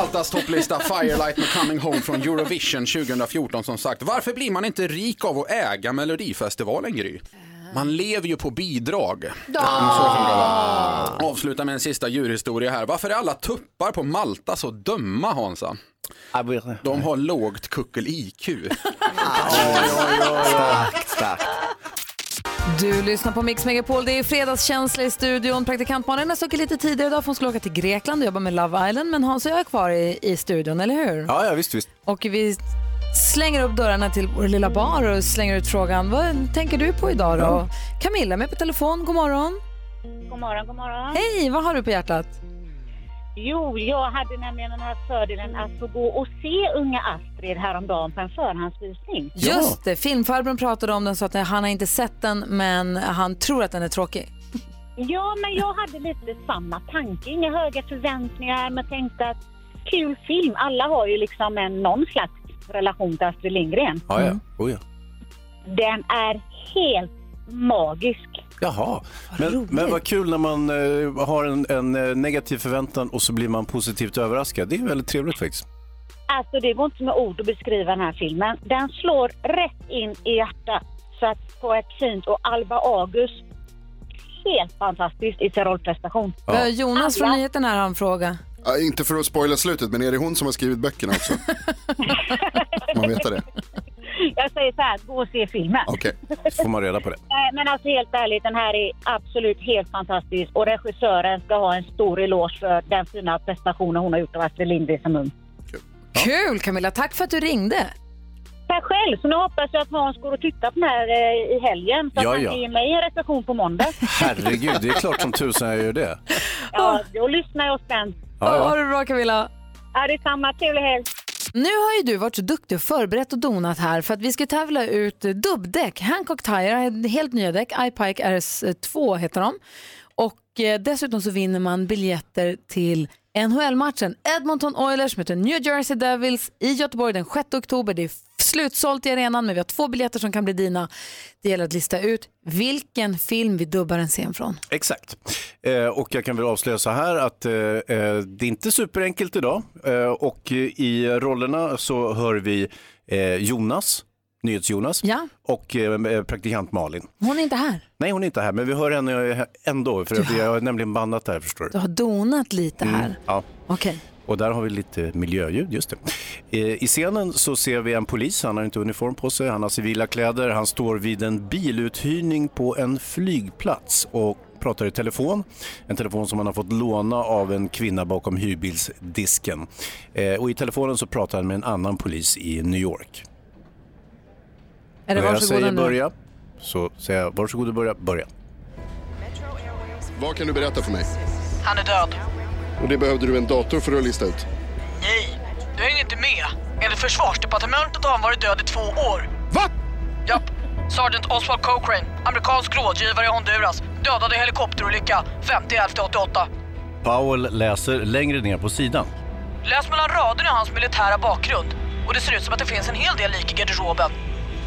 Maltas topplista Firelight med Coming Home från Eurovision 2014 som sagt. Varför blir man inte rik av att äga Melodifestivalen Gry? Man lever ju på bidrag. Det. Avsluta med en sista djurhistoria här. Varför är alla tuppar på Malta så dumma Hansa? De har lågt kuckel-IQ. Starkt, starkt. Du lyssnar på Mix Megapol. Det är fredagskänsla i studion. Praktikant Malin har stuckit lite tidigare idag för hon skulle åka till Grekland och jobba med Love Island. Men Hans och jag är kvar i, i studion, eller hur? Ja, ja visst, visst. Och vi slänger upp dörrarna till vår lilla bar och slänger ut frågan. Vad tänker du på idag då? Camilla är med på telefon. God morgon. God morgon, god morgon. Hej, vad har du på hjärtat? Jo, jag hade nämligen den här fördelen att få gå och se unga Astrid häromdagen på en förhandsvisning. Just det, filmfarbrorn pratade om den så att han har inte sett den men han tror att den är tråkig. Ja, men jag hade lite samma tanke. Inga höga förväntningar, men tänkte att kul film. Alla har ju liksom en, någon slags relation till Astrid Lindgren. Ja, ja. Oh, ja. Den är helt magisk. Jaha, men, men vad kul när man eh, har en, en eh, negativ förväntan och så blir man positivt överraskad. Det är väldigt trevligt faktiskt. Alltså det går inte med ord att beskriva den här filmen. Den slår rätt in i hjärtat. Så att på ett fint och Alba August, helt fantastiskt i sin rollprestation. Eh, Jonas från nyheten här har en fråga. Ja, inte för att spoila slutet, men är det hon som har skrivit böckerna också? man vet det. Jag säger så här, gå och se filmen. Okej, får man reda på det. Nej, Men alltså helt ärligt, den här är absolut helt fantastisk och regissören ska ha en stor eloge för den fina prestationen hon har gjort av Astrid Lindgren som ung. Kul Camilla, tack för att du ringde. Tack själv, så nu hoppas jag att Hans går och tittar på den här eh, i helgen så att Ja, han ja. kan ge mig en recension på måndag. Herregud, det är klart som tusan jag gör det. Ja, då lyssnar jag spänt. Ja, ja. Ha det bra Camilla. Ja, det är samma. Trevlig helg. Nu har ju du varit så duktig och förberett och donat här för att vi ska tävla ut dubbdäck. Hancock Tire har helt nya däck. iPike RS2 heter de. Och eh, dessutom så vinner man biljetter till NHL-matchen Edmonton Oilers möter New Jersey Devils i Göteborg den 6 oktober. Det är slutsålt i arenan men vi har två biljetter som kan bli dina. Det gäller att lista ut vilken film vi dubbar en scen från. Exakt. Eh, och jag kan väl avslöja så här att eh, eh det är inte superenkelt idag. Eh, och i rollerna så hör vi eh, Jonas, NyhetsJonas Ja. och eh, praktikant Malin. Hon är inte här. Nej, hon är inte här, men vi hör henne ändå, för att vi har nämligen bandat där, förstår du. Du har donat lite här. Mm, ja. Okej. Och där har vi lite miljöljud, just det. Eh, I scenen så ser vi en polis, han har inte uniform på sig, han har civila kläder, han står vid en biluthyrning på en flygplats och pratar i telefon. En telefon som han har fått låna av en kvinna bakom hyrbilsdisken. Eh, och i telefonen så pratar han med en annan polis i New York. Är det När jag säger nu? börja, så säger jag varsågod och börja, börja. Vad kan du berätta för mig? Han är död. Och det behövde du en dator för att lista ut. Nej, du hänger inte med. Enligt försvarsdepartementet har han varit död i två år. Va? Japp. Sergeant Oswald Cochrane, amerikansk rådgivare i Honduras, dödade i helikopterolycka 50-11-88. Powell läser längre ner på sidan. Läs mellan raderna hans militära bakgrund. Och det ser ut som att det finns en hel del lik i garderoben.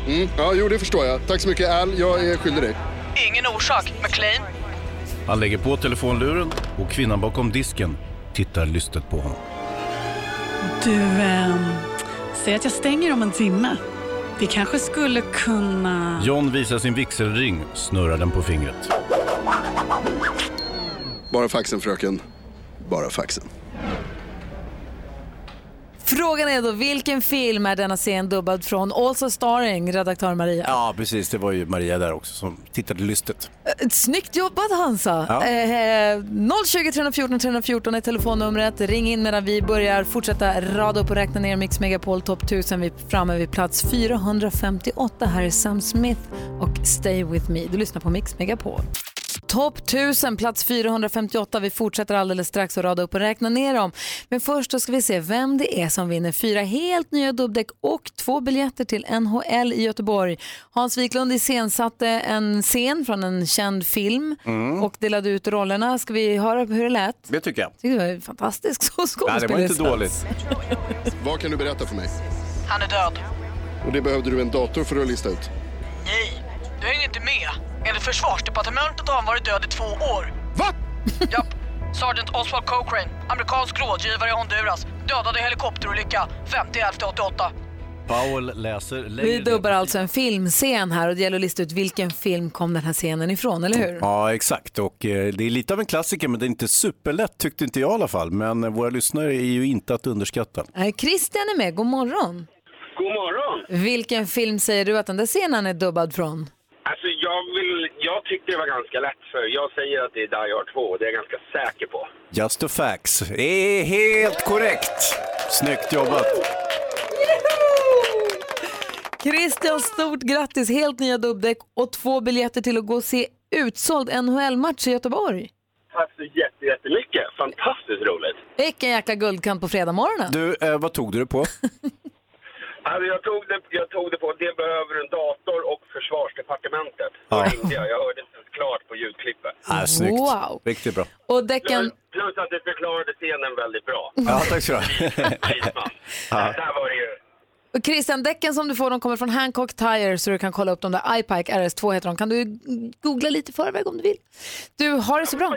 Mm, ja, jo, det förstår jag. Tack så mycket, Al. Jag är skyldig dig. Ingen orsak. McLean? Han lägger på telefonluren och kvinnan bakom disken tittar lystet på honom. Du, eh, säg att jag stänger om en timme. Vi kanske skulle kunna... John visar sin vigselring, snurrar den på fingret. Bara faxen fröken. Bara faxen. Frågan är då, vilken film är denna scen dubbad från? Also starring redaktör Maria. Ja, precis. Det var ju Maria där också som tittade lystet. Eh, Snyggt jobbat Hansa! Ja. Eh, 020 314 314 är telefonnumret. Ring in medan vi börjar fortsätta rada upp och räkna ner Mix Megapol Top 1000. Vi är framme vid plats 458. Här är Sam Smith och Stay With Me. Du lyssnar på Mix Megapol. Topp 1000, plats 458. Vi fortsätter alldeles strax att rada upp och räkna ner dem. Men först då ska vi se vem det är som vinner fyra helt nya dubbdäck och två biljetter till NHL i Göteborg. Hans Wiklund iscensatte en scen från en känd film Mm. och delade ut rollerna. Ska vi höra hur det lät? Det tycker jag. Det var fantastiskt Nej, det var inte dåligt. Vad kan du berätta för mig? Han är död. Och det behövde du en dator för att lista ut. Nej, du hänger inte med. Enligt försvarsdepartementet har han varit död i två år. Va? Japp. Sergeant Oswald Cochrane, amerikansk rådgivare i Honduras, dödad i helikopterolycka 50-11-88. Powell läser längre Vi dubbar alltså en filmscen här och det gäller att lista ut vilken film kom den här scenen ifrån, eller hur? Ja, exakt. Och eh, det är lite av en klassiker, men det är inte superlätt tyckte inte jag i alla fall. Men eh, våra lyssnare är ju inte att underskatta. Nej, Christian är med, god morgon. God morgon. Vilken film säger du att den där scenen är dubbad från? Jag, vill, jag tyckte det var ganska lätt för jag säger att det är Die Hard 2 det är jag ganska säker på. Just a facts. Det är helt korrekt. Snyggt jobbat. Christian, stort grattis! Helt nya dubbdäck och två biljetter till att gå och se utsåld NHL-match i Göteborg. Tack så jätte, jättemycket. Fantastiskt roligt. Vilken jäkla guldkant på fredagmorgonen. Du, eh, vad tog du det på? Alltså jag, tog det, jag tog det på att det behöver en dator och försvarsdepartementet. Då Ja. ringde jag. Jag hörde inte ens klart på ljudklippet. Ah, snyggt. Wow. Riktigt bra. Och däcken... Plus, plus att du förklarade scenen väldigt bra. Ja, tack så du ha. Ja. Där var det ju. Och Christian, däcken som du får de kommer från Hancock Tire så du kan kolla upp dem där. iPike RS2 heter de. Kan du googla lite i förväg om du vill? Du, har det så bra.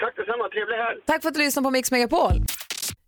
Tack detsamma. Trevlig helg. Tack för att du lyssnade på Mix Megapol.